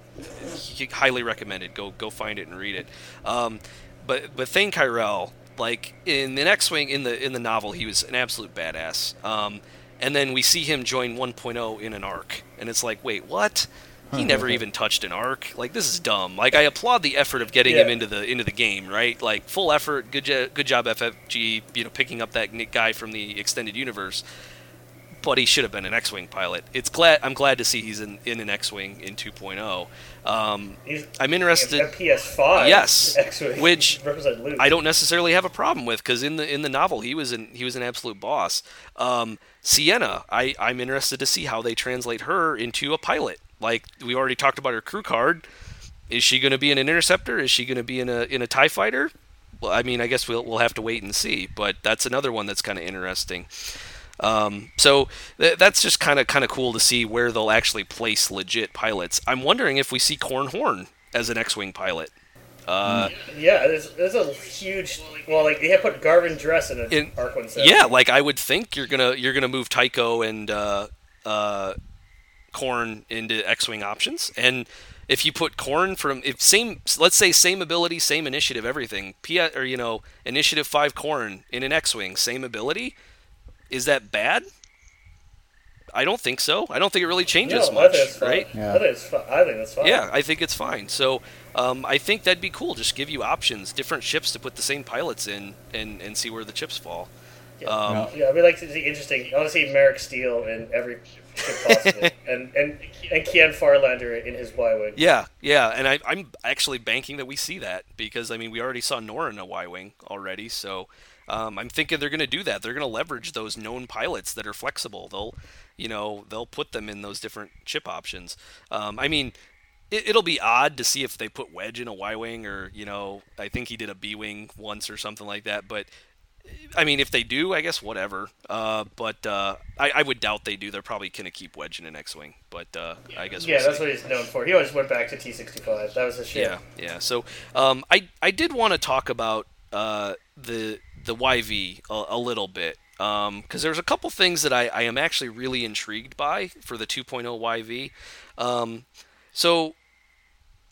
highly recommended. Go go find it and read it. Um, but but Thane Kyrell, like in the X-wing in the in the novel, he was an absolute badass. Um, and then we see him join 1.0 in an arc, and it's like, wait, what? He never even touched an arc. Like this is dumb. Like I applaud the effort of getting him into the into the game, right? Like full effort. Good jo- good job FFG. You know, picking up that guy from the extended universe. But he should have been an X-wing pilot. It's glad I'm glad to see he's in, in an X-wing in 2.0. Um, He's I'm interested. a PS5. Yes, X-Wing, which. I don't necessarily have a problem with because in the in the novel he was an he was an absolute boss. Um, Ciena, I I'm interested to see how they translate her into a pilot. Like we already talked about her crew card. Is she going to be in an interceptor? Is she going to be in a in a Tie fighter? Well, I mean, I guess we'll we'll have to wait and see. But that's another one that's kind of interesting. Um, so th- that's just kind of kind of cool to see where they'll actually place legit pilots. I'm wondering if we see Corran Horn as an X-wing pilot. Uh, Yeah, there's, there's a huge. Well, like they have put Garven Dreis in, a In- Arc One set. Yeah, like I would think you're gonna you're gonna move Tycho and uh, uh, Corran into X-wing options, and if you put Corran from if same let's say same ability, same initiative, everything, P or you know initiative five Corran in an X-wing, same ability, is that bad? I don't think so. I don't think it really no, changes I much, think it's fine. right? Yeah. I think it's fine. I think it's fine. Yeah, I think it's fine. So um, I think that'd be cool. Just give you options, different ships to put the same pilots in, and, and see where the chips fall. Yeah. Um, Yeah. Yeah, I would like to see interesting. I want to see Maarek Stele in every ship possible, and and and Keyan Farlander in his Y-wing. Yeah, yeah, and I, I'm actually banking that we see that because I mean we already saw Norra in a Y-wing already, so Um, I'm thinking they're going to do that. They're going to leverage those known pilots that are flexible. They'll, you know, they'll put them in those different chip options. Um, I mean, it, will be odd to see if they put Wedge in a Y wing or you know, I think he did a B wing once or something like that. But I mean, if they do, I guess whatever. Uh, but uh, I, I, would doubt they do. They're probably going to keep Wedge in an X-wing. But uh, I guess yeah, we'll that's see. what he's known for. He always went back to T65. That was a shit. Yeah, yeah. So um, I I did want to talk about uh, the the YV a, a little bit because um, there's a couple things that I, I am actually really intrigued by for the 2.0 YV. Um, so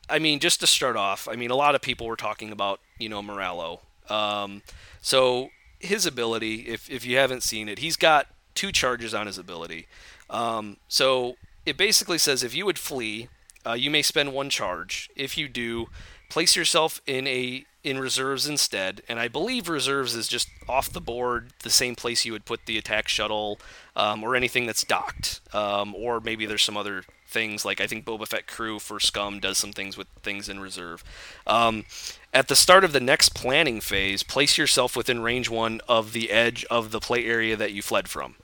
I mean, just to start off, I mean, a lot of people were talking about you know Moralo. Um, so his ability, if, if you haven't seen it, he's got two charges on his ability. Um, so it basically says if you would flee, uh, you may spend one charge. If you do, place yourself in a in reserves instead. And I believe reserves is just off the board, the same place you would put the attack shuttle um, or anything that's docked. Um, or maybe there's some other things like I think Boba Fett crew for Scum does some things with things in reserve. Um, at the start of the next planning phase, place yourself within range one of the edge of the play area that you fled from.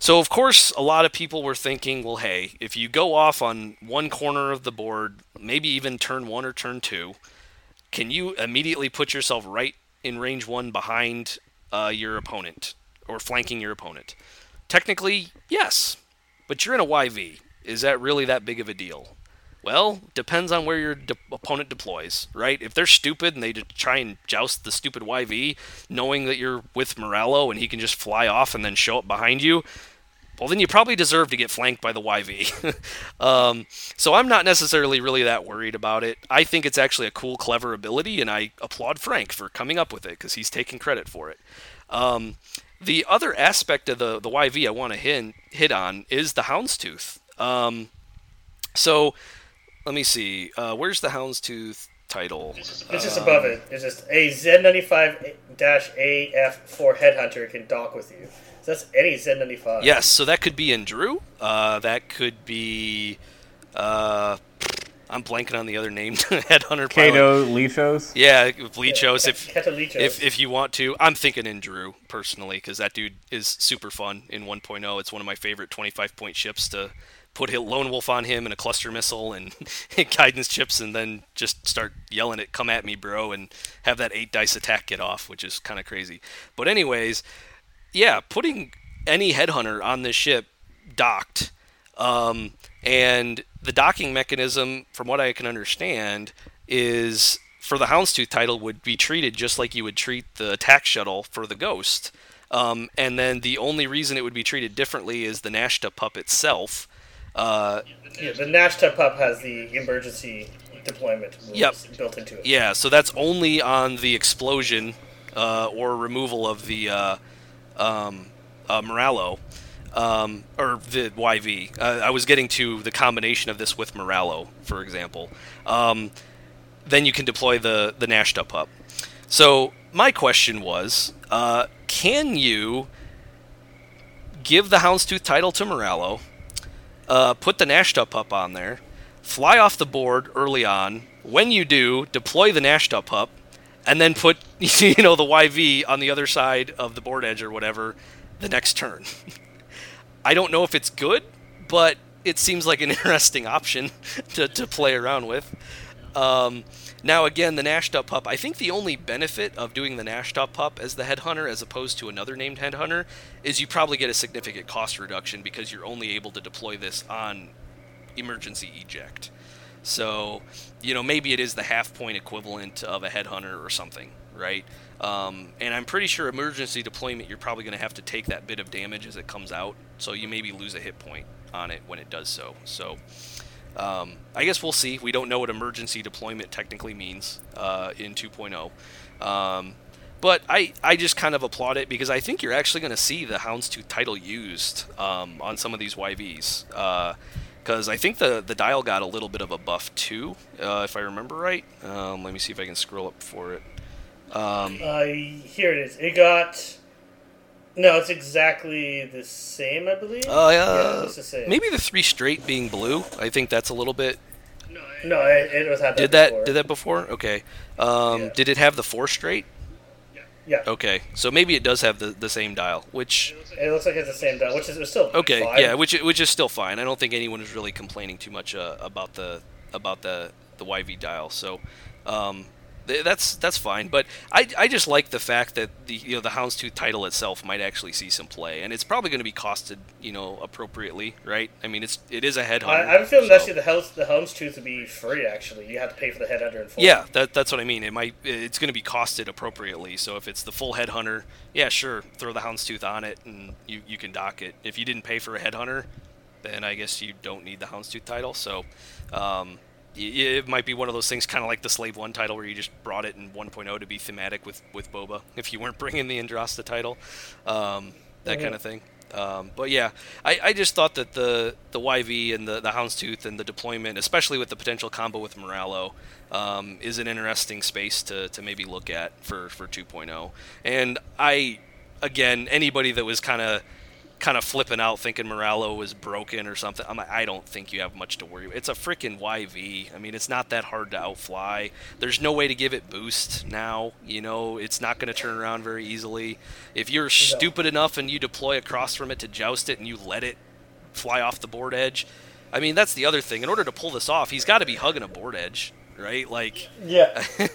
So, of course, a lot of people were thinking, well, hey, if you go off on one corner of the board, maybe even turn one or turn two, can you immediately put yourself right in range one behind uh, your opponent or flanking your opponent? Technically, yes, but you're in a YV. Is that really that big of a deal? Well, depends on where your de- opponent deploys, right? If they're stupid and they try and joust the stupid YV, knowing that you're with Moralo and he can just fly off and then show up behind you, well, then you probably deserve to get flanked by the YV. um, so I'm not necessarily really that worried about it. I think it's actually a cool, clever ability, and I applaud Frank for coming up with it because he's taking credit for it. Um, the other aspect of the, the YV I want to hit, hit on is the Houndstooth. Um, so let me see. Uh, where's the Houndstooth title? It's just above it. It's just a Z95 AF4 Headhunter can dock with you. So that's any Z95. Yes, so that could be N'Dru. Uh, that could be. Uh, I'm blanking on the other name. Headhunter Cato Lechos. Yeah, Lechos. Yeah, if, Lechos. if if you want to, I'm thinking N'Dru personally because that dude is super fun in 1.0. It's one of my favorite 25 point ships to put a lone wolf on him and a cluster missile and guidance chips, and then just start yelling it, "Come at me, bro!" and have that eight dice attack get off, which is kind of crazy. But anyways, yeah, putting any headhunter on this ship docked, um, and the docking mechanism, from what I can understand, is for the Houndstooth title would be treated just like you would treat the attack shuttle for the Ghost. Um, and then the only reason it would be treated differently is the Nashtah pup itself uh, yeah, the Nashtah pup has the emergency deployment yep. built into it. Yeah, so that's only on the explosion uh, or removal of the uh, um, uh, Moralo. Um, or the YV. Uh, I was getting to the combination of this with Moralo, for example. Um, then you can deploy the the Nashtah pup. So my question was, uh, can you give the Houndstooth title to Moralo, uh, put the Nashtah pup on there, fly off the board early on. When you do, deploy the Nashtah pup, and then put you know the YV on the other side of the board edge or whatever the next turn. I don't know if it's good, but it seems like an interesting option to, to play around with. Um, now, again, the Nashtah pup. I think the only benefit of doing the Nashtah pup as the headhunter, as opposed to another named headhunter, is you probably get a significant cost reduction because you're only able to deploy this on emergency eject. So, you know, maybe it is the half point equivalent of a headhunter or something, right? Um, and I'm pretty sure emergency deployment, you're probably going to have to take that bit of damage as it comes out. So you maybe lose a hit point on it when it does so. So um, I guess we'll see. We don't know what emergency deployment technically means uh, in 2.0. Um, but I, I just kind of applaud it because I think you're actually going to see the Houndstooth title used um, on some of these YVs. Because uh, I think the, the dial got a little bit of a buff too, uh, if I remember right. Um, let me see if I can scroll up for it. Um, uh, here it is. It got no, it's exactly the same, I believe. Oh, uh, yeah, it's the same. Maybe the three straight being blue. I think that's a little bit. No, it, it was had that. Did that before. did that before? Okay. Um, yeah. Did it have the four straight? Yeah. Okay, so maybe it does have the, the same dial, which It looks like it's the same dial, which is still okay, fine. yeah, which which is still fine. I don't think anyone is really complaining too much uh, about the about the the YV dial. So um, th- that's that's fine. But I, I just like the fact that the you know the Houndstooth title itself might actually see some play, and it's probably going to be costed you know appropriately, right? I mean, it's it is a headhunter. I, I have a feeling so- actually the the Houndstooth would be free. Actually, you have to pay for the headhunter in full. Yeah, that, that's what I mean. It might it's going to be costed appropriately. So if it's the full headhunter, yeah, sure, throw the houndstooth on it and you, you can dock it. If you didn't pay for a headhunter, then I guess you don't need the houndstooth title. So um, it might be one of those things, kind of like the Slave One title, where you just brought it in 1.0 to be thematic with with Boba. If you weren't bringing the Andrasta title, um, that kind of thing. Um, but yeah, I, I just thought that the the YV and the, the Houndstooth and the deployment, especially with the potential combo with Moralo, um, is an interesting space to, to maybe look at for, for 2.0. And I, again, anybody that was kind of kind of flipping out thinking Moralo was broken or something, I'm like, I don't think you have much to worry. about. It's a freaking YV. I mean, it's not that hard to outfly. There's no way to give it boost now. You know, it's not going to turn around very easily. If you're stupid enough and you deploy across from it to joust it and you let it fly off the board edge, I mean, that's the other thing. In order to pull this off, he's got to be hugging a board edge, right? Like, Yeah.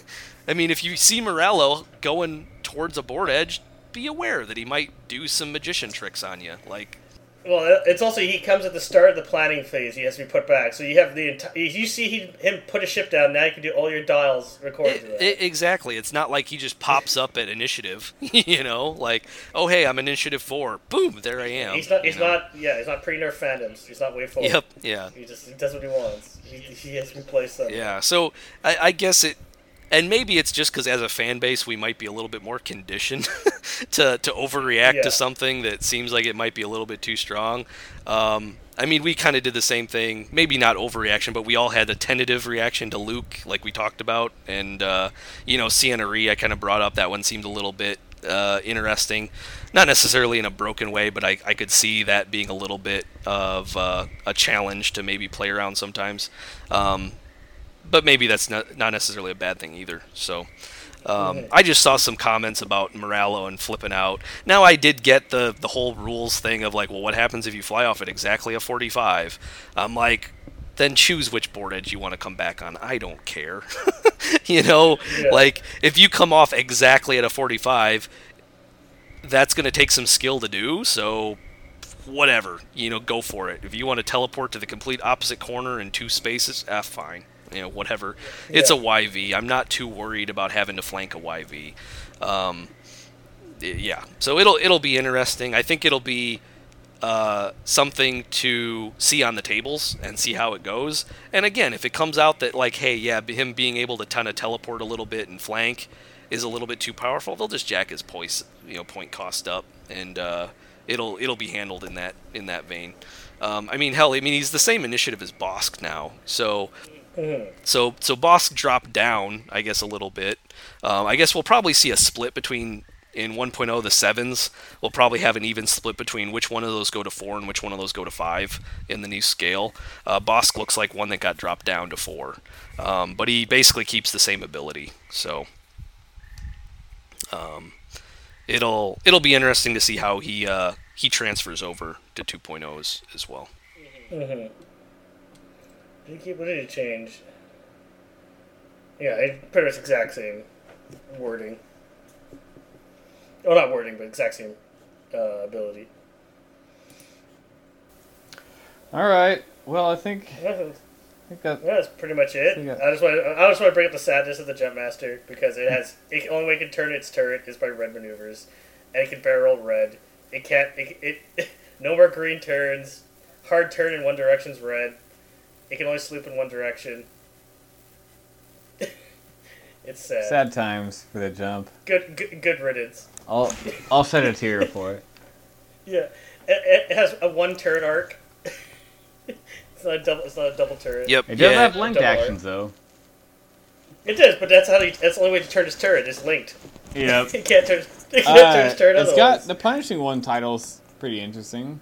I mean, if you see Moralo going towards a board edge, be aware that he might do some magician tricks on you. Like, Well, it's also he comes at the start of the planning phase. He has to be put back. So you have the entire. You see he, him put a ship down. Now you can do all your dials recorded. to that. i- exactly. It's not like he just pops up at initiative, you know? Like, oh, hey, I'm initiative four. Boom, there I am. he's not. He's know? not. Yeah, he's not pre-nerf phantoms. He's not way forward. Yep, yeah. He just he does what he wants. He, he has to replace them. Yeah, so I, I guess it, and maybe it's just because as a fan base we might be a little bit more conditioned to to overreact Yeah. to something that seems like it might be a little bit too strong. Um, I mean, we kind of did the same thing. Maybe not overreaction, but we all had a tentative reaction to Luke, like we talked about, and uh, you know, Ree. I kind of brought up that one seemed a little bit uh, interesting, not necessarily in a broken way, but I, I could see that being a little bit of uh, a challenge to maybe play around sometimes. Um, but maybe that's not, not necessarily a bad thing either. So um, I just saw some comments about Moralo and flipping out. Now I did get the the whole rules thing of like, well, what happens if you fly off at exactly a 45? I'm like, then choose which board edge you want to come back on. I don't care. you know, Yeah. like if you come off exactly at a 45, that's going to take some skill to do. So whatever, you know, go for it. If you want to teleport to the complete opposite corner in two spaces, ah, fine. You know, whatever. It's a YV. I'm not too worried about having to flank a YV. Um, yeah, so it'll it'll be interesting. I think it'll be uh, something to see on the tables and see how it goes. And again, if it comes out that like, hey, yeah, him being able to kind of teleport a little bit and flank is a little bit too powerful, they'll just jack his points, you know, point cost up, and uh, it'll it'll be handled in that in that vein. Um, I mean, hell, I mean he's the same initiative as Bosk now, so so so Bosk dropped down, I guess, a little bit. Um, I guess we'll probably see a split between in 1.0 the sevens. We'll probably have an even split between which one of those go to four and which one of those go to five in the new scale. Uh, Bosk looks like one that got dropped down to four, um, but he basically keeps the same ability. So um, it'll it'll be interesting to see how he uh, he transfers over to 2.0 as, as well. Did he keep? What did he change? Yeah, it pretty much exact same wording. Oh, not wording, but exact same uh, ability. All right. Well, I think Yeah, I think that that's pretty much it. Yeah. I just want to, I just want to bring up the sadness of the Jumpmaster because it has it, only way it can turn its turret is by red maneuvers, and it can barrel red. It can't. It, it no more green turns. Hard turn in one direction's red. It can only sloop in one direction. it's sad. sad times for the jump. Good, good, good riddance. I'll I'll shed a tear for it. Yeah, it, it has a one turn arc. it's not a double. It's not a double turret. Yep. It does yeah. have linked Double R. actions though. It does, but that's how. He, that's the only way to turn his turret. Is linked. Yep. He can't turn. He can't turn Uh, his turret it's got the punishing one title's pretty interesting.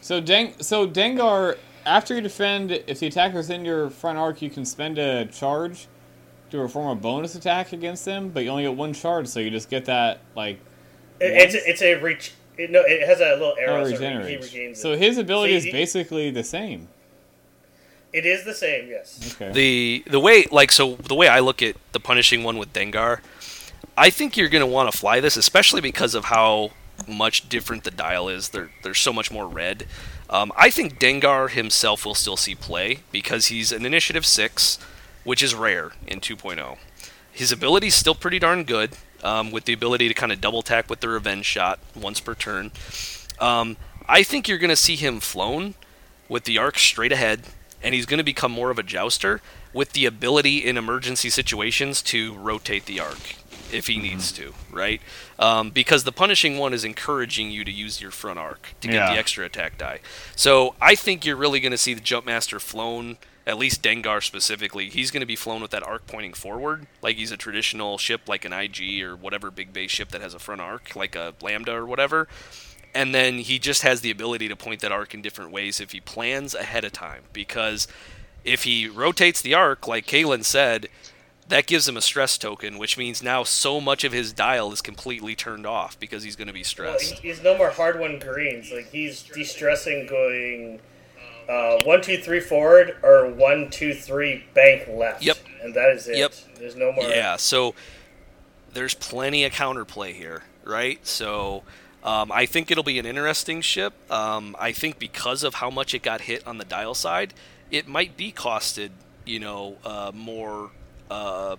So Deng so Dengar after you defend if the attacker's in your front arc you can spend a charge to perform a bonus attack against them, but you only get one charge, so you just get that like It, it's a, it's a reach. It, no, it has a little oh, arrow, so he regains So it. his ability So is he- basically the same. It is the same, yes. Okay. The the way like so the way I look at the punishing one with Dengar, I think you're gonna want to fly this, especially because of how much different the dial is. There there's so much more red. Um, I think Dengar himself will still see play because he's an initiative six, which is rare in 2.0. His ability's still pretty darn good, um, with the ability to kind of double tack with the revenge shot once per turn. Um, I think you're going to see him flown with the arc straight ahead, and he's going to become more of a jouster with the ability in emergency situations to rotate the arc if he needs to, right? Um, because the punishing one is encouraging you to use your front arc to get Yeah. the extra attack die. So I think you're really going to see the Jumpmaster flown. At least Dengar specifically, he's going to be flown with that arc pointing forward, like he's a traditional ship, like an IG or whatever big base ship that has a front arc, like a Lambda or whatever and then he just has the ability to point that arc in different ways if he plans ahead of time. Because if he rotates the arc, like Calen said, that gives him a stress token, which means now so much of his dial is completely turned off because he's going to be stressed. he- he's no more hard one greens. Like he's de-stressing going uh, one two three forward or one two three bank left. Yep. And that is it. Yep. There's no more. Yeah, so there's plenty of counterplay here, right? So um, I think it'll be an interesting ship. Um, I think because of how much it got hit on the dial side, it might be costed, you know, uh, more uh,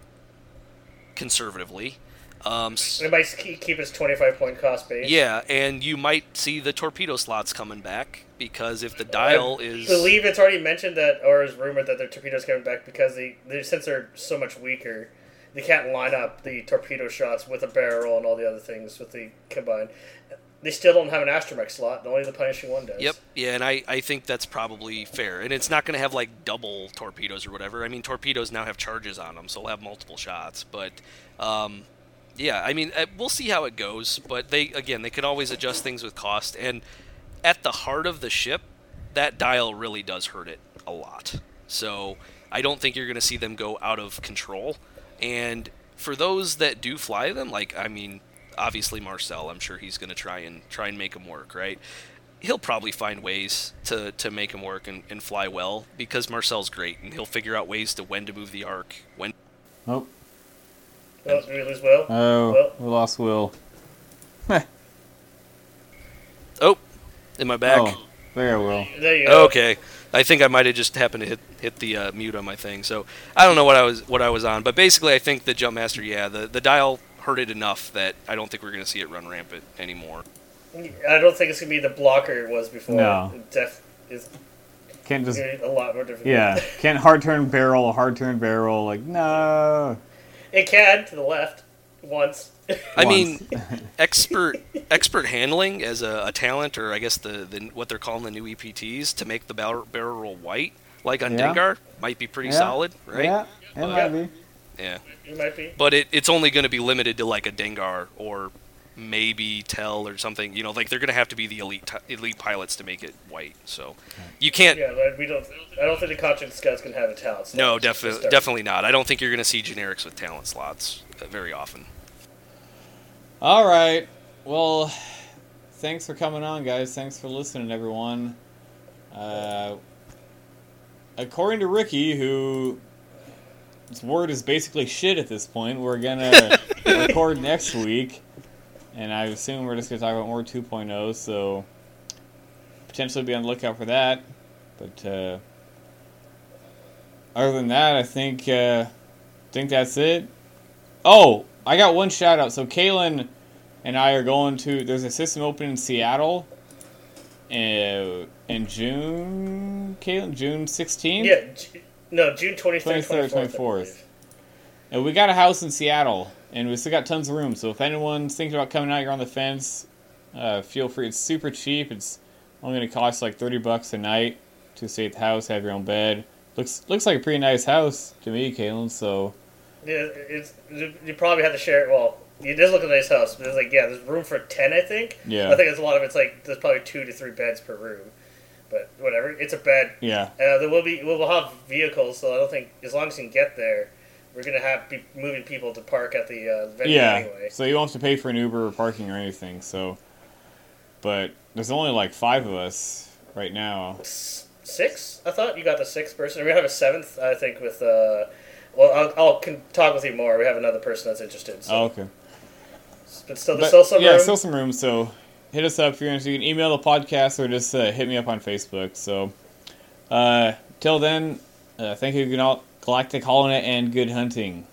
conservatively. Um, It might keep, its 25 point cost base. yeah, and you might see the torpedo slots coming back because if the dial I is believe it's already mentioned that, or is rumored that their torpedoes coming back because they, they since they're so much weaker, they can't line up the torpedo shots with a barrel and all the other things with the combined. They still don't have an astromech slot. Only the punishing one does. Yep. Yeah, and I, I think that's probably fair. And it's not going to have like double torpedoes or whatever. I mean, torpedoes now have charges on them, so they'll have multiple shots. But um, yeah, I mean, uh, we'll see how it goes. But they again, they can always adjust things with cost. And at the heart of the ship, that dial really does hurt it a lot. So I don't think you're going to see them go out of control. And for those that do fly them, like I mean, obviously Marcel, I'm sure he's going to try and try and make him work, right? He'll probably find ways to, to make him work and, and fly well because Marcel's great and he'll figure out ways to when to move the arc, when Oh, Well, did we lose Will? oh, Well- we lost Will. Oh, am I back? Oh, there, Will. there you go. Okay. I think I might have just happened to hit hit the uh, mute on my thing. So I don't know what I was what I was on, but basically I think the Jumpmaster, yeah, the the dial hurt it enough that I don't think we're going to see it run rampant anymore. I don't think it's gonna be the blocker it was before. No. It Def is Can't just a lot more difficult. yeah. Can't hard turn barrel, a hard turn barrel. Like no. It can to the left once. I mean, expert expert handling as a, a talent, or I guess the, the what they're calling the new EPTs to make the barrel, barrel roll white, like on Yeah. Dengar, might be pretty Yeah. solid, right? Yeah, it might be. Yeah. it might be. But it, it's only going to be limited to like a Dengar or maybe Tel or something. You know, like they're going to have to be the elite ti- elite pilots to make it white. So you can't. Yeah, but we don't. I don't think the Contracted Scouts can have a talent. slot No, to definitely definitely not. I don't think you're going to see generics with talent slots uh, very often. All right. Well, thanks for coming on, guys. Thanks for listening, everyone. Uh, according to Ricky, who his word is basically shit at this point, we're gonna record next week, and I assume we're just gonna talk about more 2.0. So potentially be on the lookout for that. But uh, other than that, I think uh, think that's it. Oh, I got one shout out. So Calen and I are going to. There's a system open in Seattle. Uh, in June, Calen, June 16th. Yeah. No, June 23rd, 23rd, 24th. 24th. And we got a house in Seattle, and we still got tons of room. So if anyone's thinking about coming out, you're on the fence. Uh, feel free. It's super cheap. It's only going to cost like 30 bucks a night to stay at the house, have your own bed. Looks looks like a pretty nice house to me, Calen. So Yeah, it's you probably have to share. It. Well, it does look a nice house, but it's like yeah, there's room for ten, I think. Yeah. I think it's a lot of it's like there's probably two to three beds per room, but whatever. It's a bed. yeah, Uh, there will be we'll have vehicles, so I don't think as long as you can get there, we're gonna have be moving people to park at the uh, venue Yeah. anyway. So you won't have to pay for an Uber or parking or anything. So, but there's only like five of us right now. Six? I thought you got the sixth person. Gonna have a seventh, I think, with. Uh, well, I'll, I'll can talk with you more. We have another person that's interested. So. Oh, okay. But still, there's But, still some yeah, room. still some room. So hit us up if you're interested. You can email the podcast or just uh, hit me up on Facebook. So uh, till then, uh, thank you, Galactic Holonet, and good hunting.